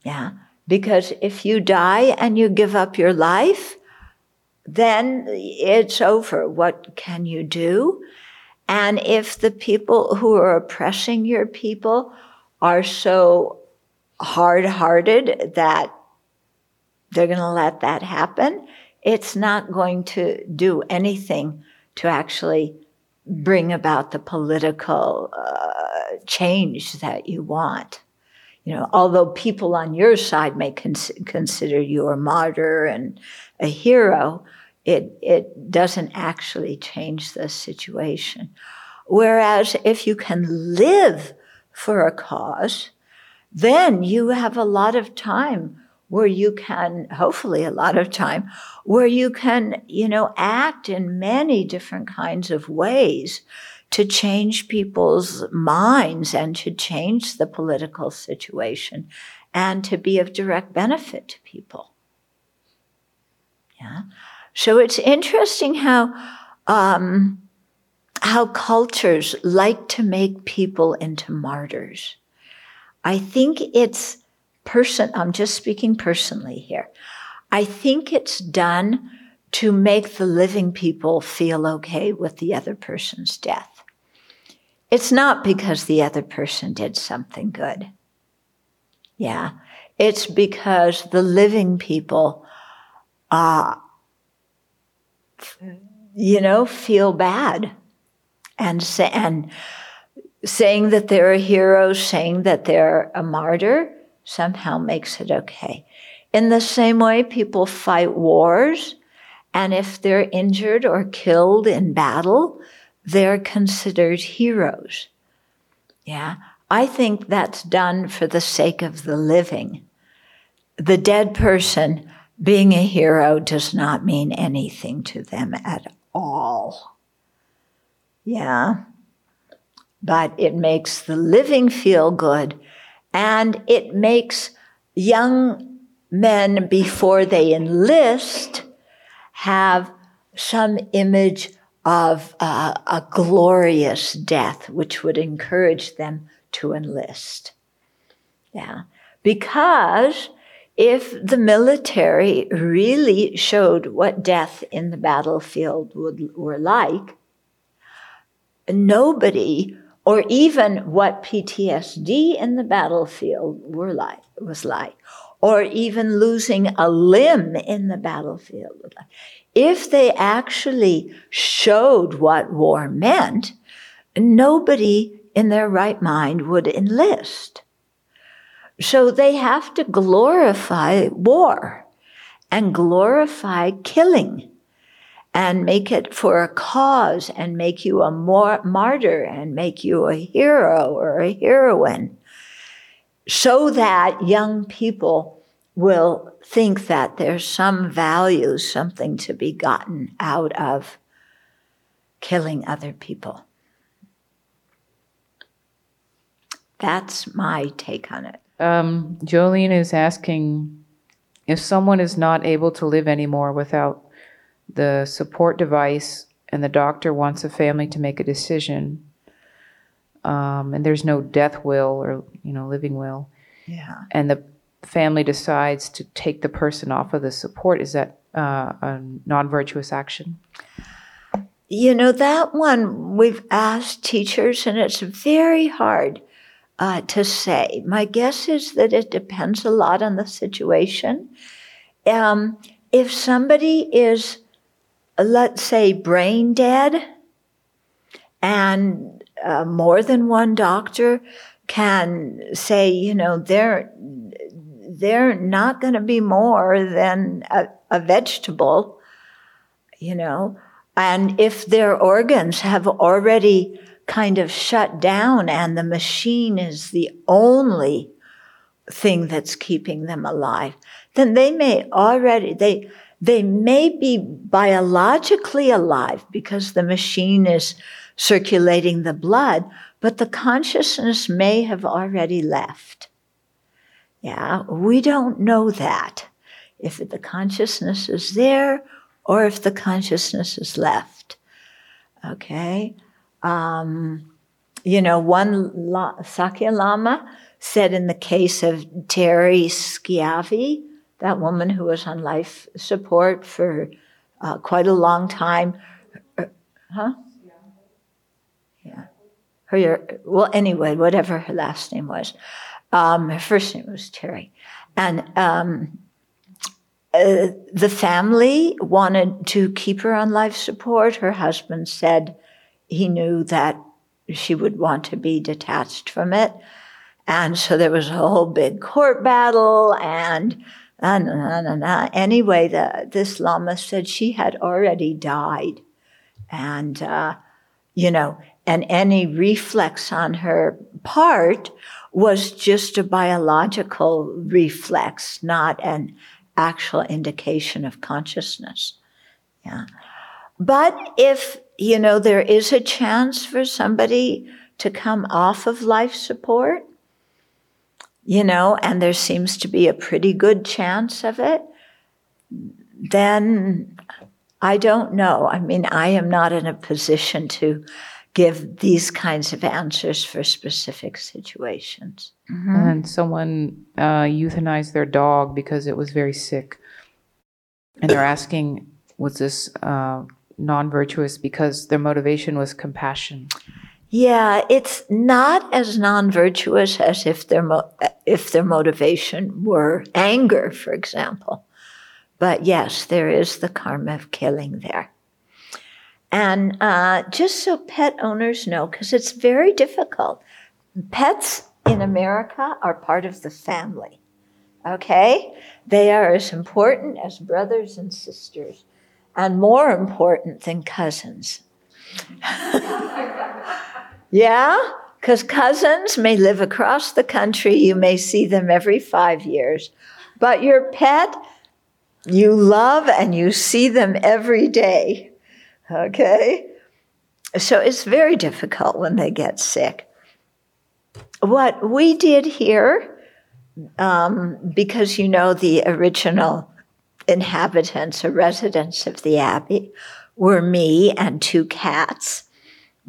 Yeah, because if you die and you give up your life, then it's over. What can you do? And if the people who are oppressing your people are so hard hearted that they're going to let that happen, it's not going to do anything to actually bring about the political uh, change that you want. You know, although people on your side may cons- consider you a martyr and a hero, it, it doesn't actually change the situation. Whereas if you can live for a cause, then you have a lot of time where you can, hopefully a lot of time, where you can, you know, act in many different kinds of ways to change people's minds and to change the political situation and to be of direct benefit to people. Yeah. So it's interesting how, um, how cultures like to make people into martyrs. I think it's person, I'm just speaking personally here. I think it's done to make the living people feel okay with the other person's death. It's not because the other person did something good. Yeah. It's because the living people, uh, you know, feel bad and say, and saying that they're a hero, saying that they're a martyr, somehow makes it okay. In the same way, people fight wars, and if they're injured or killed in battle, they're considered heroes. Yeah, I think that's done for the sake of the living. the dead person being a hero does not mean anything to them at all. Yeah. But it makes the living feel good and it makes young men before they enlist have some image of uh, a glorious death, which would encourage them to enlist. Yeah. Because if the military really showed what death in the battlefield would, were like, nobody, or even what PTSD in the battlefield were like, was like, or even losing a limb in the battlefield. If they actually showed what war meant, nobody in their right mind would enlist. So they have to glorify war and glorify killing and make it for a cause and make you a more martyr and make you a hero or a heroine so that young people will think that there's some value, something to be gotten out of killing other people. That's my take on it. Um, Jolene is asking if someone is not able to live anymore without the support device and the doctor wants a family to make a decision um, and there's no death will or you know living will Yeah. and the family decides to take the person off of the support is that uh, a non-virtuous action You know, that one we've asked teachers, and it's very hard uh, to say. My guess is that it depends a lot on the situation. Um, if somebody is, let's say, brain dead, and uh, more than one doctor can say, you know, they're they're not going to be more than a, a vegetable, you know. And if their organs have already kind of shut down and the machine is the only thing that's keeping them alive, then they may already, they, they may be biologically alive because the machine is circulating the blood, but the consciousness may have already left. Yeah, we don't know that. If the consciousness is there or if the consciousness is left. Okay? Um, you know, one La- Sakya Lama said in the case of Terri Schiavi, that woman who was on life support for uh, quite a long time, uh, huh? Yeah. Her, well, anyway, whatever her last name was. Um, her first name was Terri. And um, uh, the family wanted to keep her on life support. Her husband said he knew that she would want to be detached from it. And so there was a whole big court battle and nah. anyway, the, this lama said she had already died. And, uh, you know, and any reflex on her part was just a biological reflex, not an actual indication of consciousness. Yeah. But if, you know, there is a chance for somebody to come off of life support, you know, and there seems to be a pretty good chance of it, then I don't know. I mean, I am not in a position to give these kinds of answers for specific situations. and someone uh, euthanized their dog because it was very sick and they're asking was this uh, non-virtuous because their motivation was compassion Yeah, it's not as non-virtuous as if their mo- if their motivation were anger, for example. But yes, there is the karma of killing there. And uh, just so pet owners know, because it's very difficult, pets in America are part of the family. Okay? They are as important as brothers and sisters, and more important than cousins. <laughs> Yeah, because cousins may live across the country. You may see them every five years. But your pet, you love and you see them every day. Okay? So it's very difficult when they get sick. What we did here, um, because you know the original inhabitants or residents of the Abbey were me and two cats.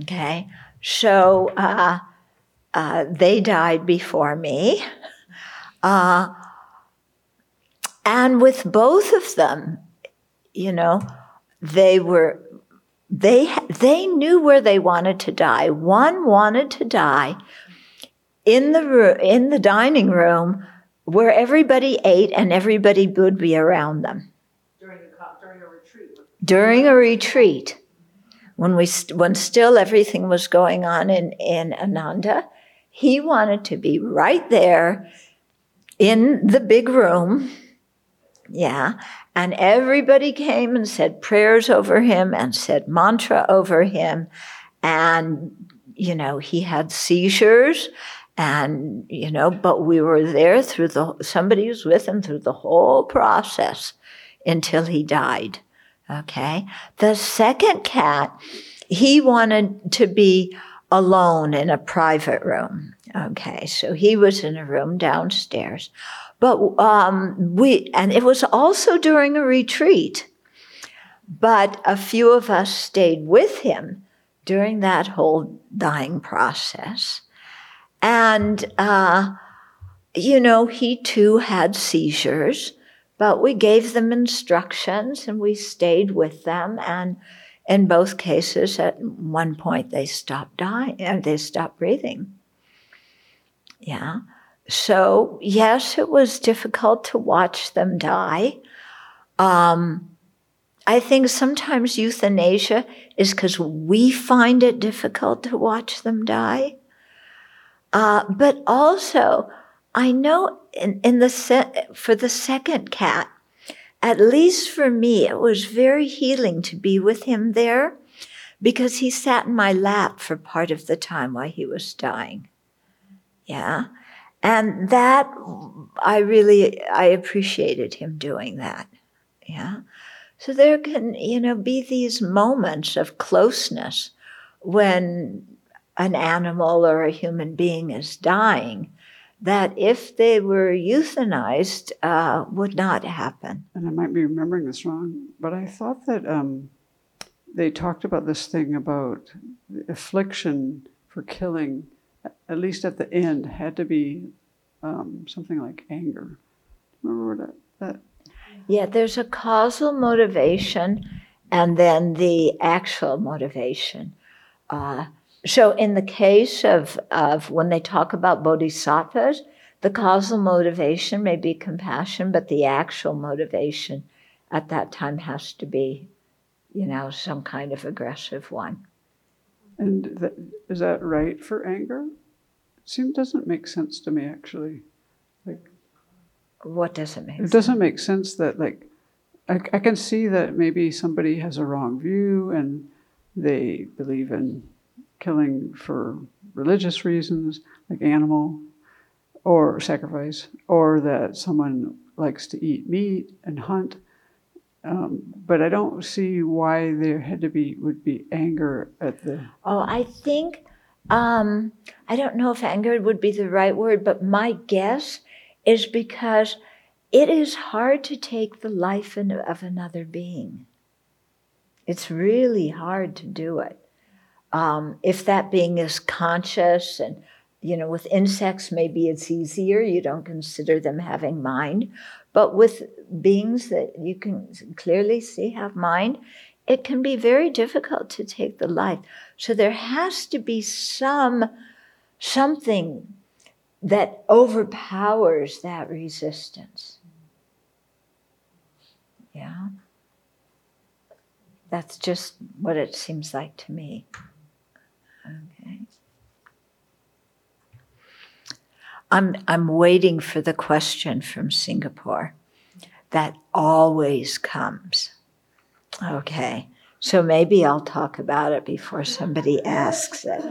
Okay? So uh, uh, they died before me. Uh, and with both of them, you know, they were they they knew where they wanted to die. One wanted to die in the in the dining room where everybody ate and everybody would be around them during, the, during a retreat. During a retreat, when we when still everything was going on in in Ananda, he wanted to be right there in the big room yeah. And everybody came and said prayers over him and said mantra over him. And, you know, he had seizures and, you know, but we were there through the, somebody was with him through the whole process until he died. Okay. The second cat, he wanted to be alone in a private room. Okay. So he was in a room downstairs. But um, we, and it was also during a retreat. But a few of us stayed with him during that whole dying process. And, uh, you know, he too had seizures, but we gave them instructions and we stayed with them. And in both cases, at one point, they stopped dying, they stopped breathing. Yeah. So, yes, it was difficult to watch them die. Um, I think sometimes euthanasia is because we find it difficult to watch them die. Uh, but also, I know in, in the se- for the second cat, at least for me, it was very healing to be with him there because he sat in my lap for part of the time while he was dying. Yeah. And that, I really, I appreciated him doing that. Yeah. So there can, you know, be these moments of closeness when an animal or a human being is dying that if they were euthanized uh, would not happen. And I might be remembering this wrong, but I thought that um, they talked about this thing about affliction for killing at least at the end, had to be um, something like anger. Remember that, that? Yeah, there's a causal motivation and then the actual motivation. Uh, so, in the case of, of when they talk about bodhisattvas, the causal motivation may be compassion, but the actual motivation at that time has to be, you know, some kind of aggressive one. And that, is that right for anger? Seems doesn't make sense to me actually. Like, what doesn't make? It sense? doesn't make sense that like, I, I can see that maybe somebody has a wrong view and they believe in killing for religious reasons, like animal or sacrifice, or that someone likes to eat meat and hunt um, but I don't see why there had to be would be anger at the. Oh, I think um, I don't know if anger would be the right word, but my guess is because it is hard to take the life of another being. It's really hard to do it. Um, if that being is conscious and you know, with insects, maybe it's easier. You don't consider them having mind. But with beings that you can clearly see have mind, it can be very difficult to take the life. So there has to be some something that overpowers that resistance. Yeah. That's just what it seems like to me. I'm, I'm waiting for the question from Singapore that always comes. Okay, so maybe I'll talk about it before somebody asks it.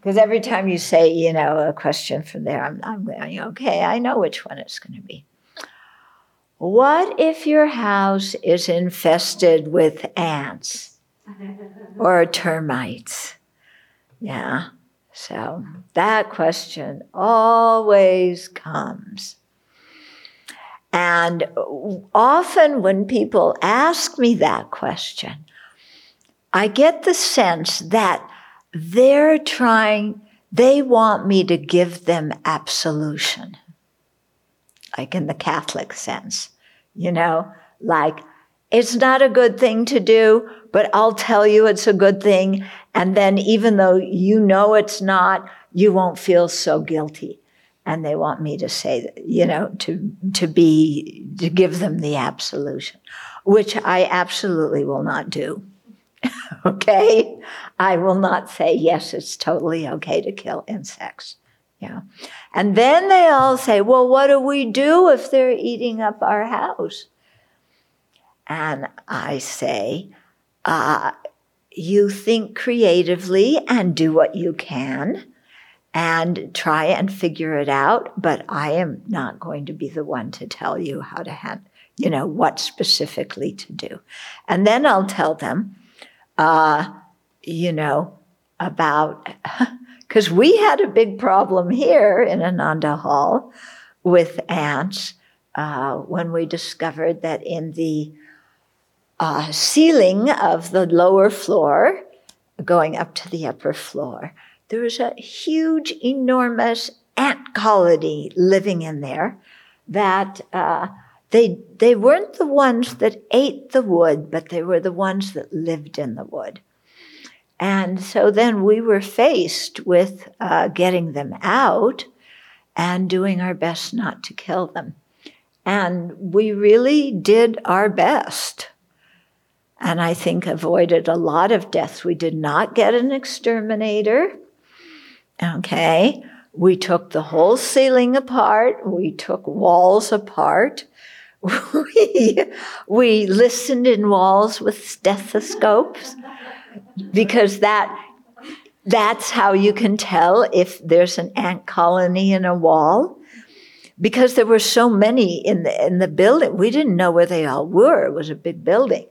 Because every time you say, you know, a question from there, I'm, I'm going, okay, I know which one it's going to be. what if your house is infested with ants or termites? Yeah. So that question always comes. And often when people ask me that question, I get the sense that they're trying, they want me to give them absolution like in the Catholic sense, you know, like it's not a good thing to do, but I'll tell you it's a good thing. And then even though you know it's not, you won't feel so guilty. And they want me to say, you know, to, to be, to give them the absolution, which I absolutely will not do. <laughs> okay? I will not say, yes, it's totally okay to kill insects. Yeah. And then they all say, well, what do we do if they're eating up our house? And I say, uh, you think creatively and do what you can and try and figure it out, but I am not going to be the one to tell you how to have, you know, what specifically to do. And then I'll tell them, uh, you know, about <laughs> because we had a big problem here in Ananda Hall with ants uh, when we discovered that in the uh, ceiling of the lower floor, going up to the upper floor, there was a huge, enormous ant colony living in there that uh, they, they weren't the ones that ate the wood, but they were the ones that lived in the wood. And so then we were faced with uh, getting them out and doing our best not to kill them. And we really did our best. And I think avoided a lot of deaths. We did not get an exterminator. Okay. We took the whole ceiling apart. We took walls apart. <laughs> We, we listened in walls with stethoscopes because that that's how you can tell if there's an ant colony in a wall because there were so many in the in the building we didn't know where they all were it was a big building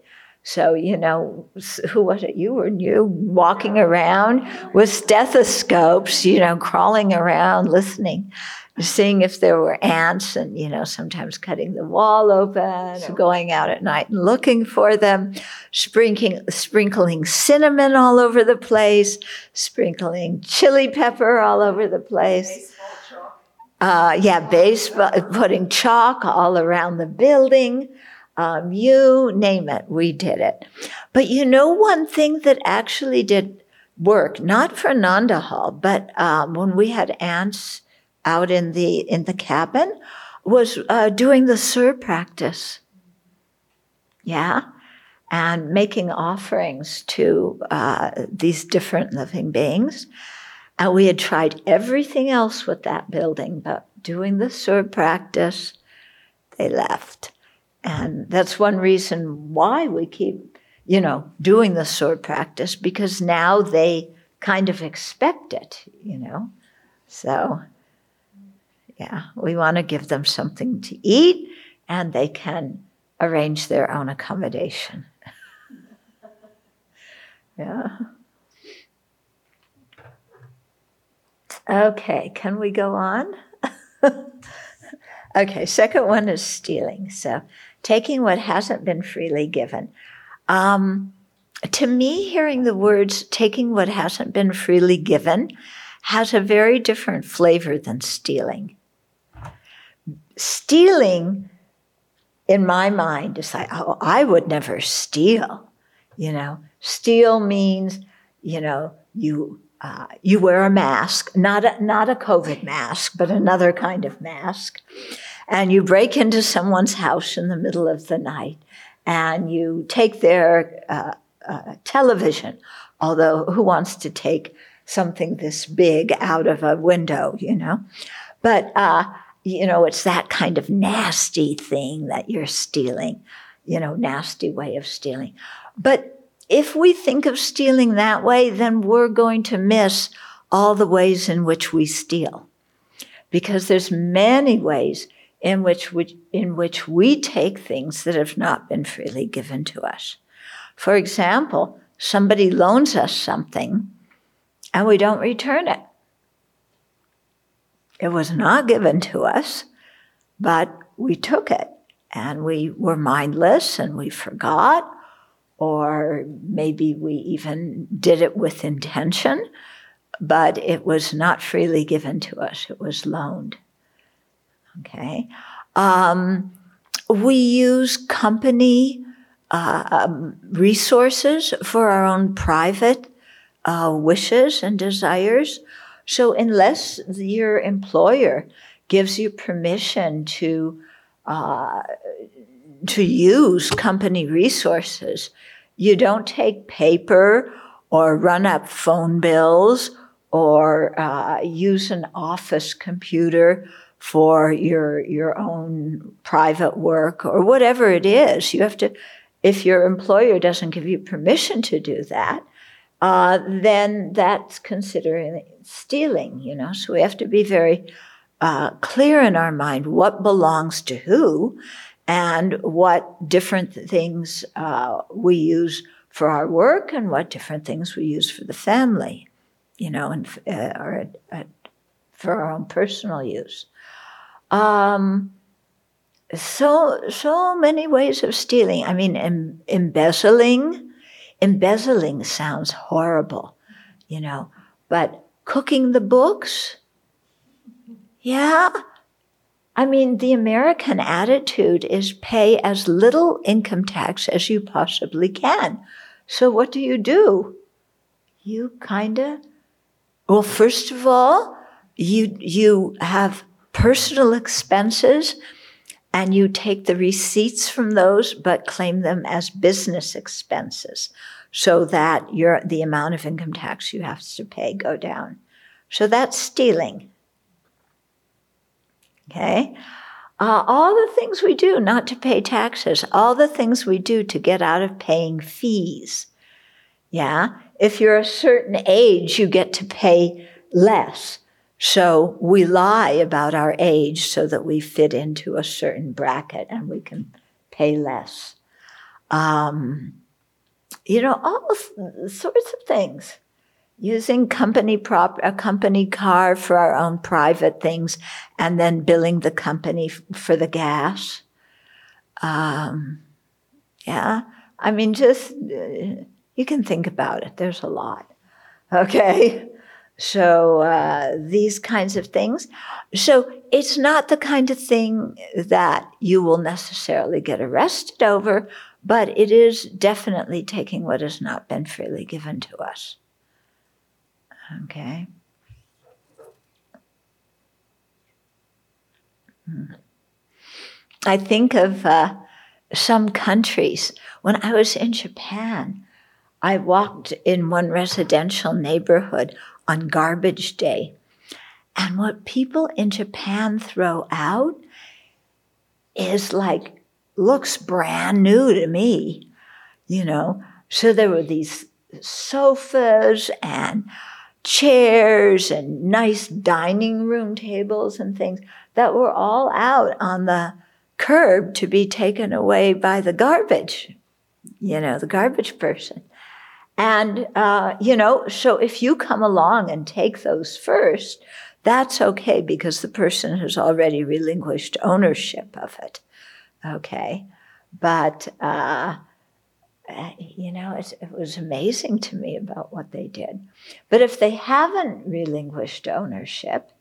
so you know who was it you were you walking around with stethoscopes you know crawling around listening seeing if there were ants and, you know, sometimes cutting the wall open, going out at night and looking for them, sprinkling, sprinkling cinnamon all over the place, sprinkling chili pepper all over the place. Uh, yeah, baseball, putting chalk all around the building. Um, you name it, we did it. But you know, one thing that actually did work, not for Ananda Hall, but um, when we had ants out in the in the cabin was uh, doing the sur practice. Yeah, and making offerings to uh, these different living beings. And we had tried everything else with that building, but doing the sur practice, they left. And that's one reason why we keep, you know, doing the sur practice because now they kind of expect it, you know. So yeah, we want to give them something to eat and they can arrange their own accommodation. <laughs> yeah. Okay, can we go on? <laughs> okay, second one is stealing. So, taking what hasn't been freely given. Um, to me, hearing the words taking what hasn't been freely given has a very different flavor than stealing stealing in my mind is like, oh, I would never steal. You know, steal means, you know, you uh, you wear a mask, not a, not a COVID mask, but another kind of mask, and you break into someone's house in the middle of the night, and you take their uh, uh, television. Although, who wants to take something this big out of a window, you know? But uh, you know, it's that kind of nasty thing that you're stealing, you know, nasty way of stealing. But if we think of stealing that way, then we're going to miss all the ways in which we steal. Because there's many ways in which we, in which we take things that have not been freely given to us. For example, somebody loans us something and we don't return it. It was not given to us, but we took it and we were mindless and we forgot, or maybe we even did it with intention, but it was not freely given to us, it was loaned. Okay. Um, we use company uh, um, resources for our own private uh, wishes and desires. So, unless your employer gives you permission to uh, to use company resources, you don't take paper or run up phone bills or uh, use an office computer for your your own private work or whatever it is. You have to, if your employer doesn't give you permission to do that, uh, then that's considered stealing. You know, so we have to be very uh, clear in our mind what belongs to who, and what different things uh, we use for our work and what different things we use for the family. You know, and uh, or for our own personal use. Um, so so many ways of stealing. I mean, em- embezzling. Embezzling sounds horrible, you know, but cooking the books, yeah. I mean, the American attitude is pay as little income tax as you possibly can. So what do you do? You kind of, well, first of all, you you have personal expenses and you take the receipts from those but claim them as business expenses so that your the amount of income tax you have to pay go down. So that's stealing. Okay? Uh, all the things we do not to pay taxes all the things we do to get out of paying fees. Yeah? If you're a certain age you get to pay less so we lie about our age so that we fit into a certain bracket and we can pay less. Um, you know, all sorts of things. Using company prop, a company car for our own private things, and then billing the company f- for the gas. Um, yeah, I mean, just uh, you can think about it. There's a lot. Okay. So uh, these kinds of things. So it's not the kind of thing that you will necessarily get arrested over, but it is definitely taking what has not been freely given to us. Okay. Hmm. I think of uh, some countries. When I was in Japan, I walked in one residential neighborhood on garbage day. And what people in Japan throw out is like, looks brand new to me, you know. So there were these sofas and chairs and nice dining room tables and things that were all out on the curb to be taken away by the garbage, you know, the garbage person. And, uh, you know, so if you come along and take those first, that's okay because the person has already relinquished ownership of it. Okay. But, uh, you know, it, it, was amazing to me about what they did. But if they haven't relinquished ownership,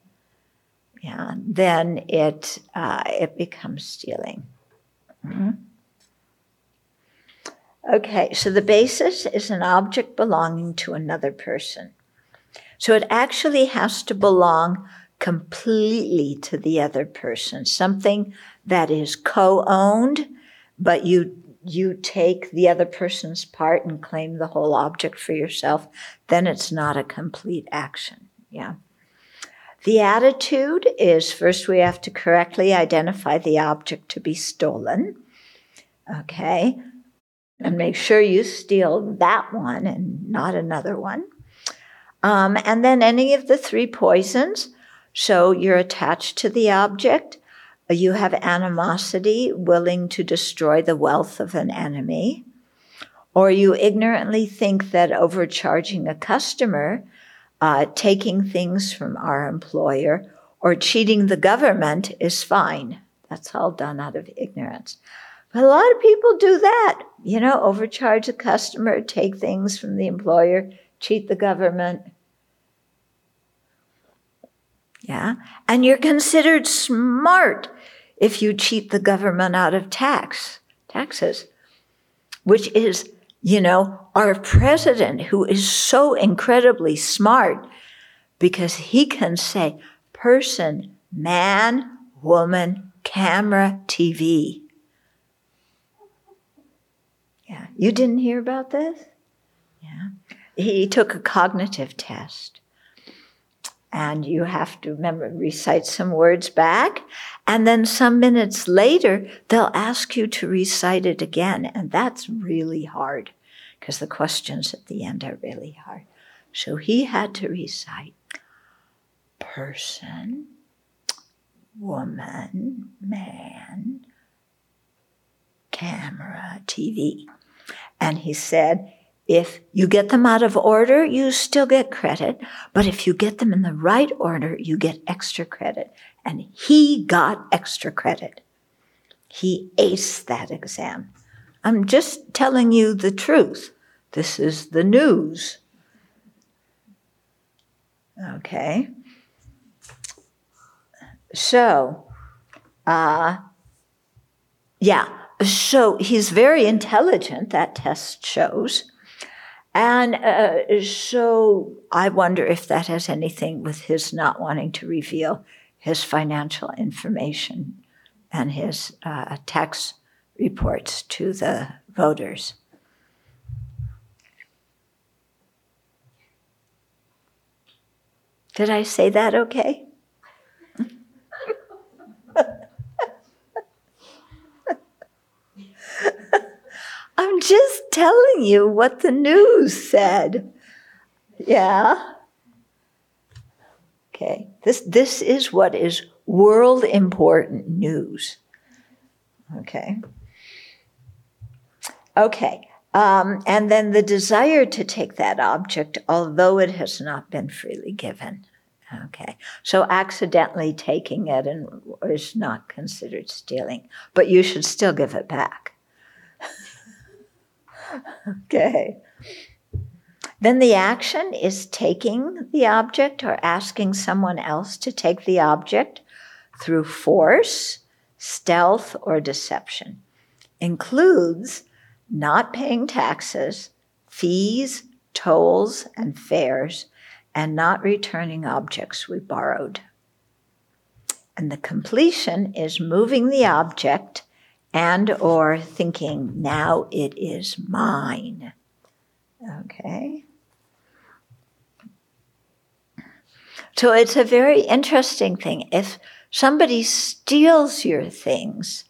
yeah, then it uh, it becomes stealing. Mm-hmm. Okay, so the basis is an object belonging to another person. So it actually has to belong completely to the other person, something that is co-owned, but you you take the other person's part and claim the whole object for yourself, then it's not a complete action. Yeah. The attitude is first we have to correctly identify the object to be stolen. Okay and make sure you steal that one and not another one. Um, and then any of the three poisons. So you're attached to the object. You have animosity, willing to destroy the wealth of an enemy. Or you ignorantly think that overcharging a customer, uh, taking things from our employer, or cheating the government is fine. That's all done out of ignorance. A lot of people do that. You know, overcharge a customer, take things from the employer, cheat the government. Yeah. And you're considered smart if you cheat the government out of tax, taxes, which is, you know, our president who is so incredibly smart because he can say person, man, woman, camera, TV. Yeah. You didn't hear about this? Yeah. He took a cognitive test. And you have to remember recite some words back. And then some minutes later they'll ask you to recite it again. And that's really hard because the questions at the end are really hard. So he had to recite person woman man camera tv and he said if you get them out of order, you still get credit. But if you get them in the right order, you get extra credit. And he got extra credit. He aced that exam. I'm just telling you the truth. This is the news. Okay. So, uh, yeah, so he's very intelligent, that test shows. And uh, so I wonder if that has anything with his not wanting to reveal his financial information and his uh, tax reports to the voters. Did I say that okay? <laughs> I'm just telling you what the news said. Yeah. Okay. This this is what is world important news. Okay. Okay. Um, and then the desire to take that object, although it has not been freely given. Okay. So accidentally taking it and is not considered stealing, but you should still give it back. <laughs> okay. Then the action is taking the object or asking someone else to take the object through force, stealth, or deception. Includes not paying taxes, fees, tolls, and fares, and not returning objects we borrowed. And the completion is moving the object and or thinking now it is mine. Okay. So it's a very interesting thing. If somebody steals your things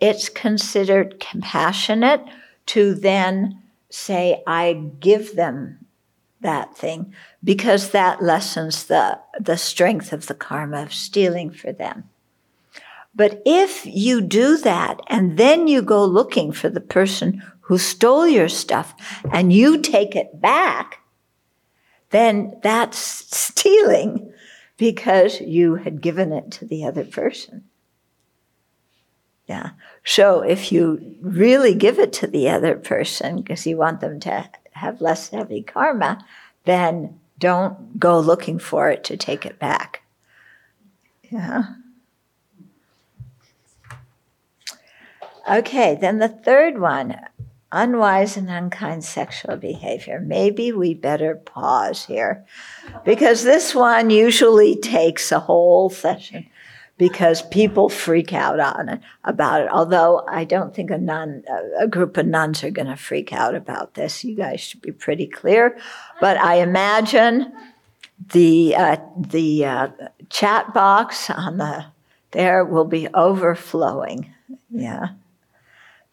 it's considered compassionate to then say i give them that thing because that lessens the, the strength of the karma of stealing for them but if you do that and then you go looking for the person who stole your stuff and you take it back, then that's stealing because you had given it to the other person. Yeah. So if you really give it to the other person because you want them to have less heavy karma, then don't go looking for it to take it back. Yeah. Okay, then the third one unwise and unkind sexual behavior. Maybe we better pause here because this one usually takes a whole session because people freak out on it about it. Although I don't think a nun, a group of nuns are going to freak out about this. You guys should be pretty clear. But I imagine the uh, the uh, chat box on the there will be overflowing. Yeah.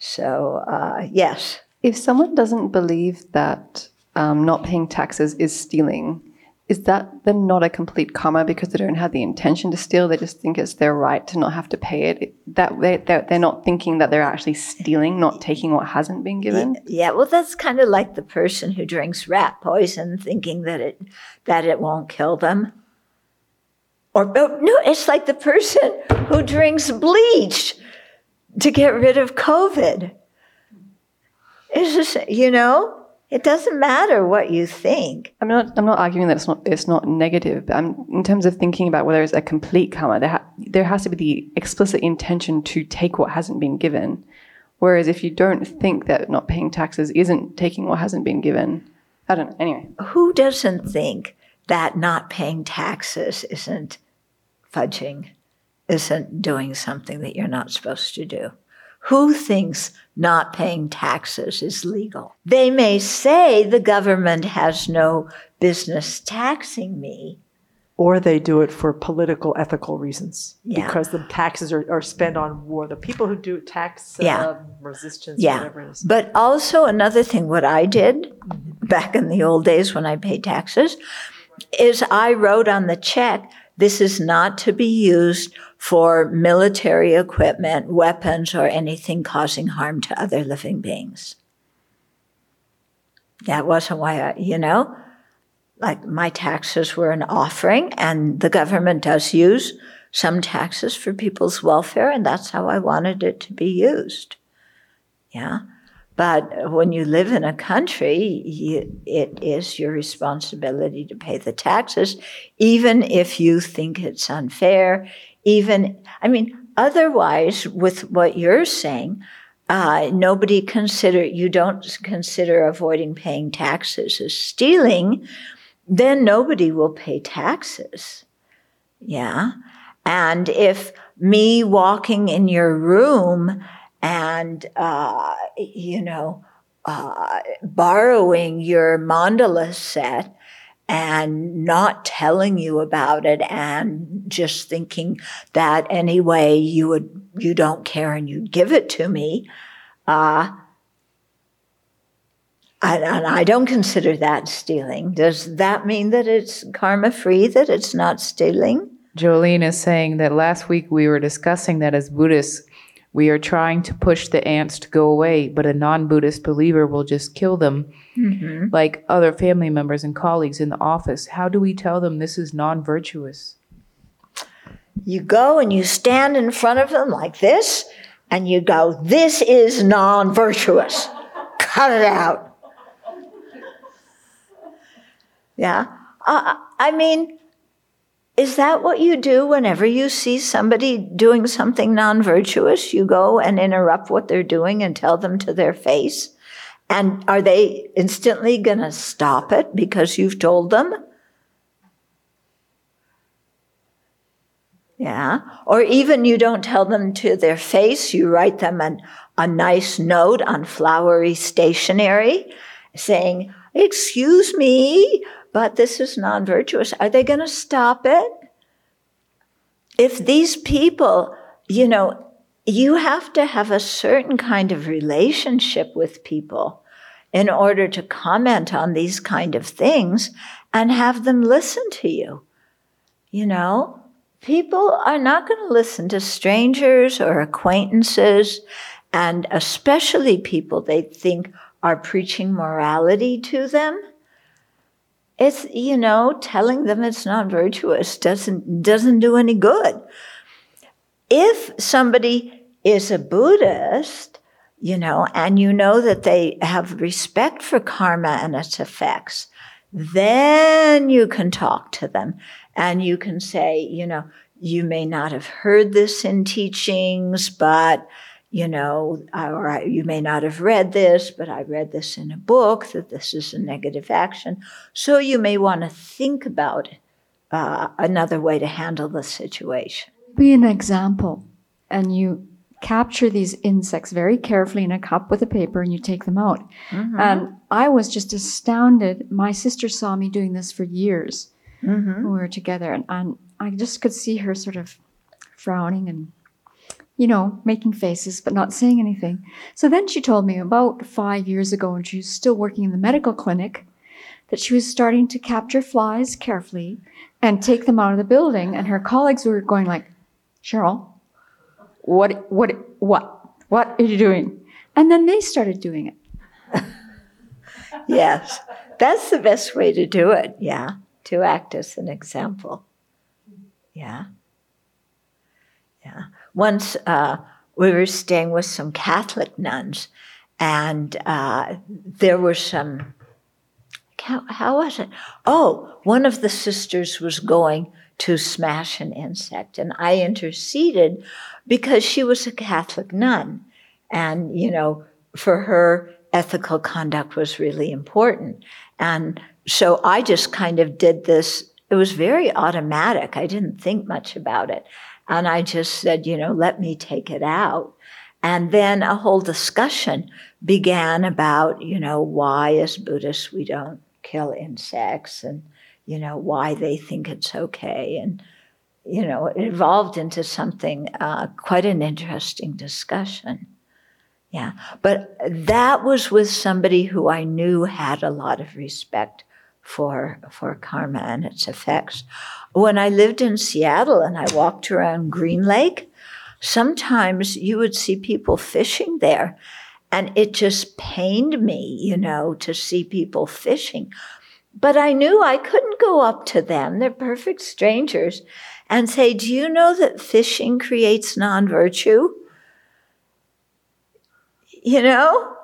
So, uh, yes. If someone doesn't believe that um, not paying taxes is stealing, is that then not a complete karma because they don't have the intention to steal? They just think it's their right to not have to pay it. That they they're, they're not thinking that they're actually stealing, not taking what hasn't been given. Yeah, well, that's kind of like the person who drinks rat poison, thinking that it that it won't kill them. Or oh, no, it's like the person who drinks bleach to get rid of COVID. It's just, you know, it doesn't matter what you think. I'm not. I'm not arguing that it's not. It's not negative. But I'm in terms of thinking about whether it's a complete karma. There, ha- there has to be the explicit intention to take what hasn't been given. Whereas if you don't think that not paying taxes isn't taking what hasn't been given, I don't know. Anyway, Who doesn't think that not paying taxes isn't fudging, isn't doing something that you're not supposed to do? Who thinks not paying taxes is legal? They may say the government has no business taxing me. or they do it for political ethical reasons Yeah. because the taxes are, are spent on war the people who do tax Yeah. um, resistance Yeah. whatever it is But also, another thing, what I did back in the old days when I paid taxes is I wrote on the check, this is not to be used for military equipment, weapons, or anything causing harm to other living beings. That wasn't why I, you know, like my taxes were an offering, and the government does use some taxes for people's welfare, and that's how I wanted it to be used. Yeah. But when you live in a country, you, it is your responsibility to pay the taxes, even if you think it's unfair. Even, I mean, otherwise, with what you're saying, uh, nobody consider you don't consider avoiding paying taxes as stealing, then nobody will pay taxes. Yeah. And if me walking in your room and, uh, you know, uh, borrowing your mandala set and not telling you about it and just thinking that anyway you would you don't care and you'd give it to me uh, and, and I don't consider that stealing. Does that mean that it's karma free, that it's not stealing? Jolene is saying that last week we were discussing that as Buddhists, we are trying to push the ants to go away, but a non Buddhist believer will just kill them, like other family members and colleagues in the office. How do we tell them this is non virtuous? You go and you stand in front of them like this, and you go, This is non virtuous. Cut it out. Yeah. Uh, I mean, is that what you do whenever you see somebody doing something non virtuous? You go and interrupt what they're doing and tell them to their face? And are they instantly going to stop it because you've told them? Yeah. Or even you don't tell them to their face, you write them an, a nice note on flowery stationery saying, Excuse me, but this is non virtuous. Are they going to stop it? If these people, you know, you have to have a certain kind of relationship with people in order to comment on these kind of things and have them listen to you. You know, people are not going to listen to strangers or acquaintances, and especially people they think are preaching morality to them. It's, you know, telling them it's not virtuous doesn't, doesn't do any good. If somebody is a Buddhist, you know, and you know that they have respect for karma and its effects, then you can talk to them and you can say, you know, you may not have heard this in teachings, but you know, or you may not have read this, but I read this in a book that this is a negative action. So you may want to think about uh, another way to handle the situation. be an example and you capture these insects very carefully in a cup with a paper and you take them out. And I was just astounded. My sister saw me doing this for years when we were together, and, and I just could see her sort of frowning and, you know, making faces but not saying anything. So then she told me about five years ago, and she was still working in the medical clinic, that she was starting to capture flies carefully and take them out of the building. And her colleagues were going like, Cheryl, what, what, what, what are you doing? And then they started doing it. <laughs> Yes, that's the best way to do it. Yeah, to act as an example. Yeah. Yeah. Once uh, we were staying with some Catholic nuns, and uh, there were some. How, how was it? Oh, one of the sisters was going to smash an insect, and I interceded because she was a Catholic nun. And, you know, for her, ethical conduct was really important. And so I just kind of did this. It was very automatic. I didn't think much about it. And I just said, you know, let me take it out. And then a whole discussion began about, you know, why as Buddhists we don't kill insects and, you know, why they think it's okay. And, you know, it evolved into something, uh, quite an interesting discussion. Yeah. But that was with somebody who I knew had a lot of respect for, for karma and its effects. When I lived in Seattle and I walked around Green Lake, sometimes you would see people fishing there. And it just pained me, you know, to see people fishing. But I knew I couldn't go up to them. They're perfect strangers and say, Do you know that fishing creates non virtue? You know?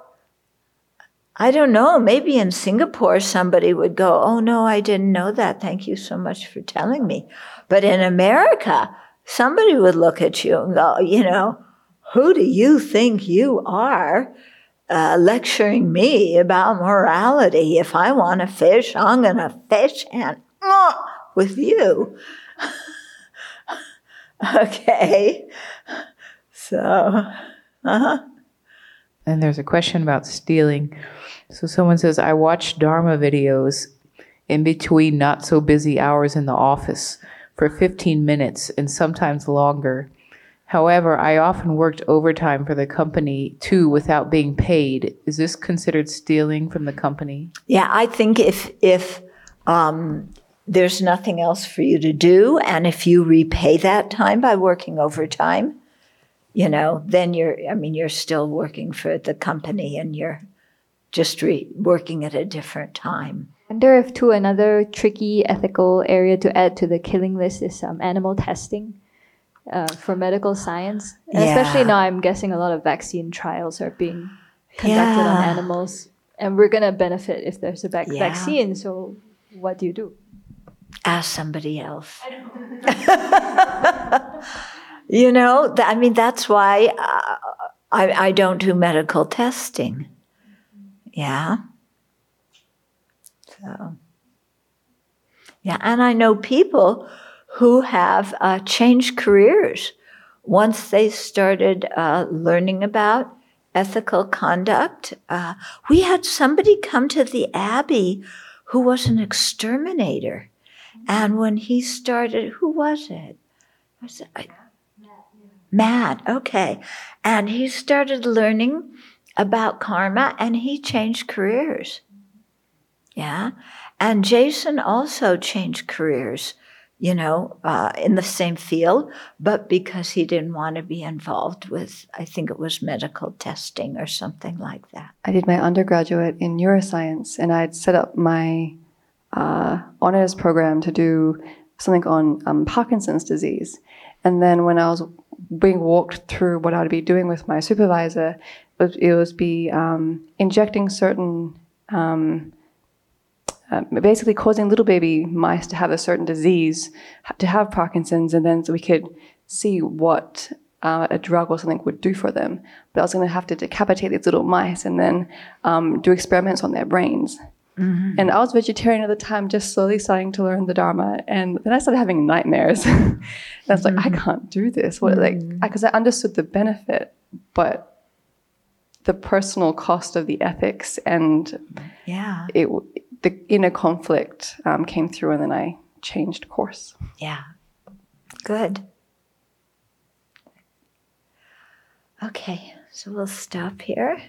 I don't know. Maybe in Singapore, somebody would go, Oh, no, I didn't know that. Thank you so much for telling me. But in America, somebody would look at you and go, You know, who do you think you are uh, lecturing me about morality? If I want to fish, I'm going to fish and uh, with you. <laughs> okay. So, uh huh. And there's a question about stealing. So someone says, I watch Dharma videos in between not so busy hours in the office for 15 minutes and sometimes longer. However, I often worked overtime for the company too without being paid. Is this considered stealing from the company? Yeah, I think if if um, there's nothing else for you to do, and if you repay that time by working overtime, you know, then you're. I mean, you're still working for the company, and you're just re- working at a different time. I wonder if too another tricky ethical area to add to the killing list is um, animal testing uh, for medical science. And especially now, I'm guessing a lot of vaccine trials are being conducted on animals, and we're gonna benefit if there's a vac- Yeah. vaccine. So, what do you do? Ask somebody else. <laughs> you know, th- I mean, that's why uh, I, I don't do medical testing. Yeah. So, yeah, and I know people who have uh, changed careers once they started uh, learning about ethical conduct. Uh, we had somebody come to the Abbey who was an exterminator. And when he started, who was it? Was it I, Matt, okay. And he started learning about karma and he changed careers. Yeah. And Jason also changed careers, you know, uh, in the same field, but because he didn't want to be involved with, I think it was medical testing or something like that. I did my undergraduate in neuroscience, and I'd set up my uh, honors program to do something on um, Parkinson's disease. And then when I was being walked through what I'd be doing with my supervisor, it was, it was be um, injecting certain, um, uh, basically causing little baby mice to have a certain disease, to have Parkinson's, and then so we could see what uh, a drug or something would do for them. But I was going to have to decapitate these little mice and then um, do experiments on their brains. And I was vegetarian at the time, just slowly starting to learn the Dharma. And then I started having nightmares. <laughs> and I was like, I can't do this. What, like, because I understood the benefit, but the personal cost of the ethics and Yeah. it, the inner conflict um, came through, and then I changed course. Yeah. Good. Okay, so we'll stop here.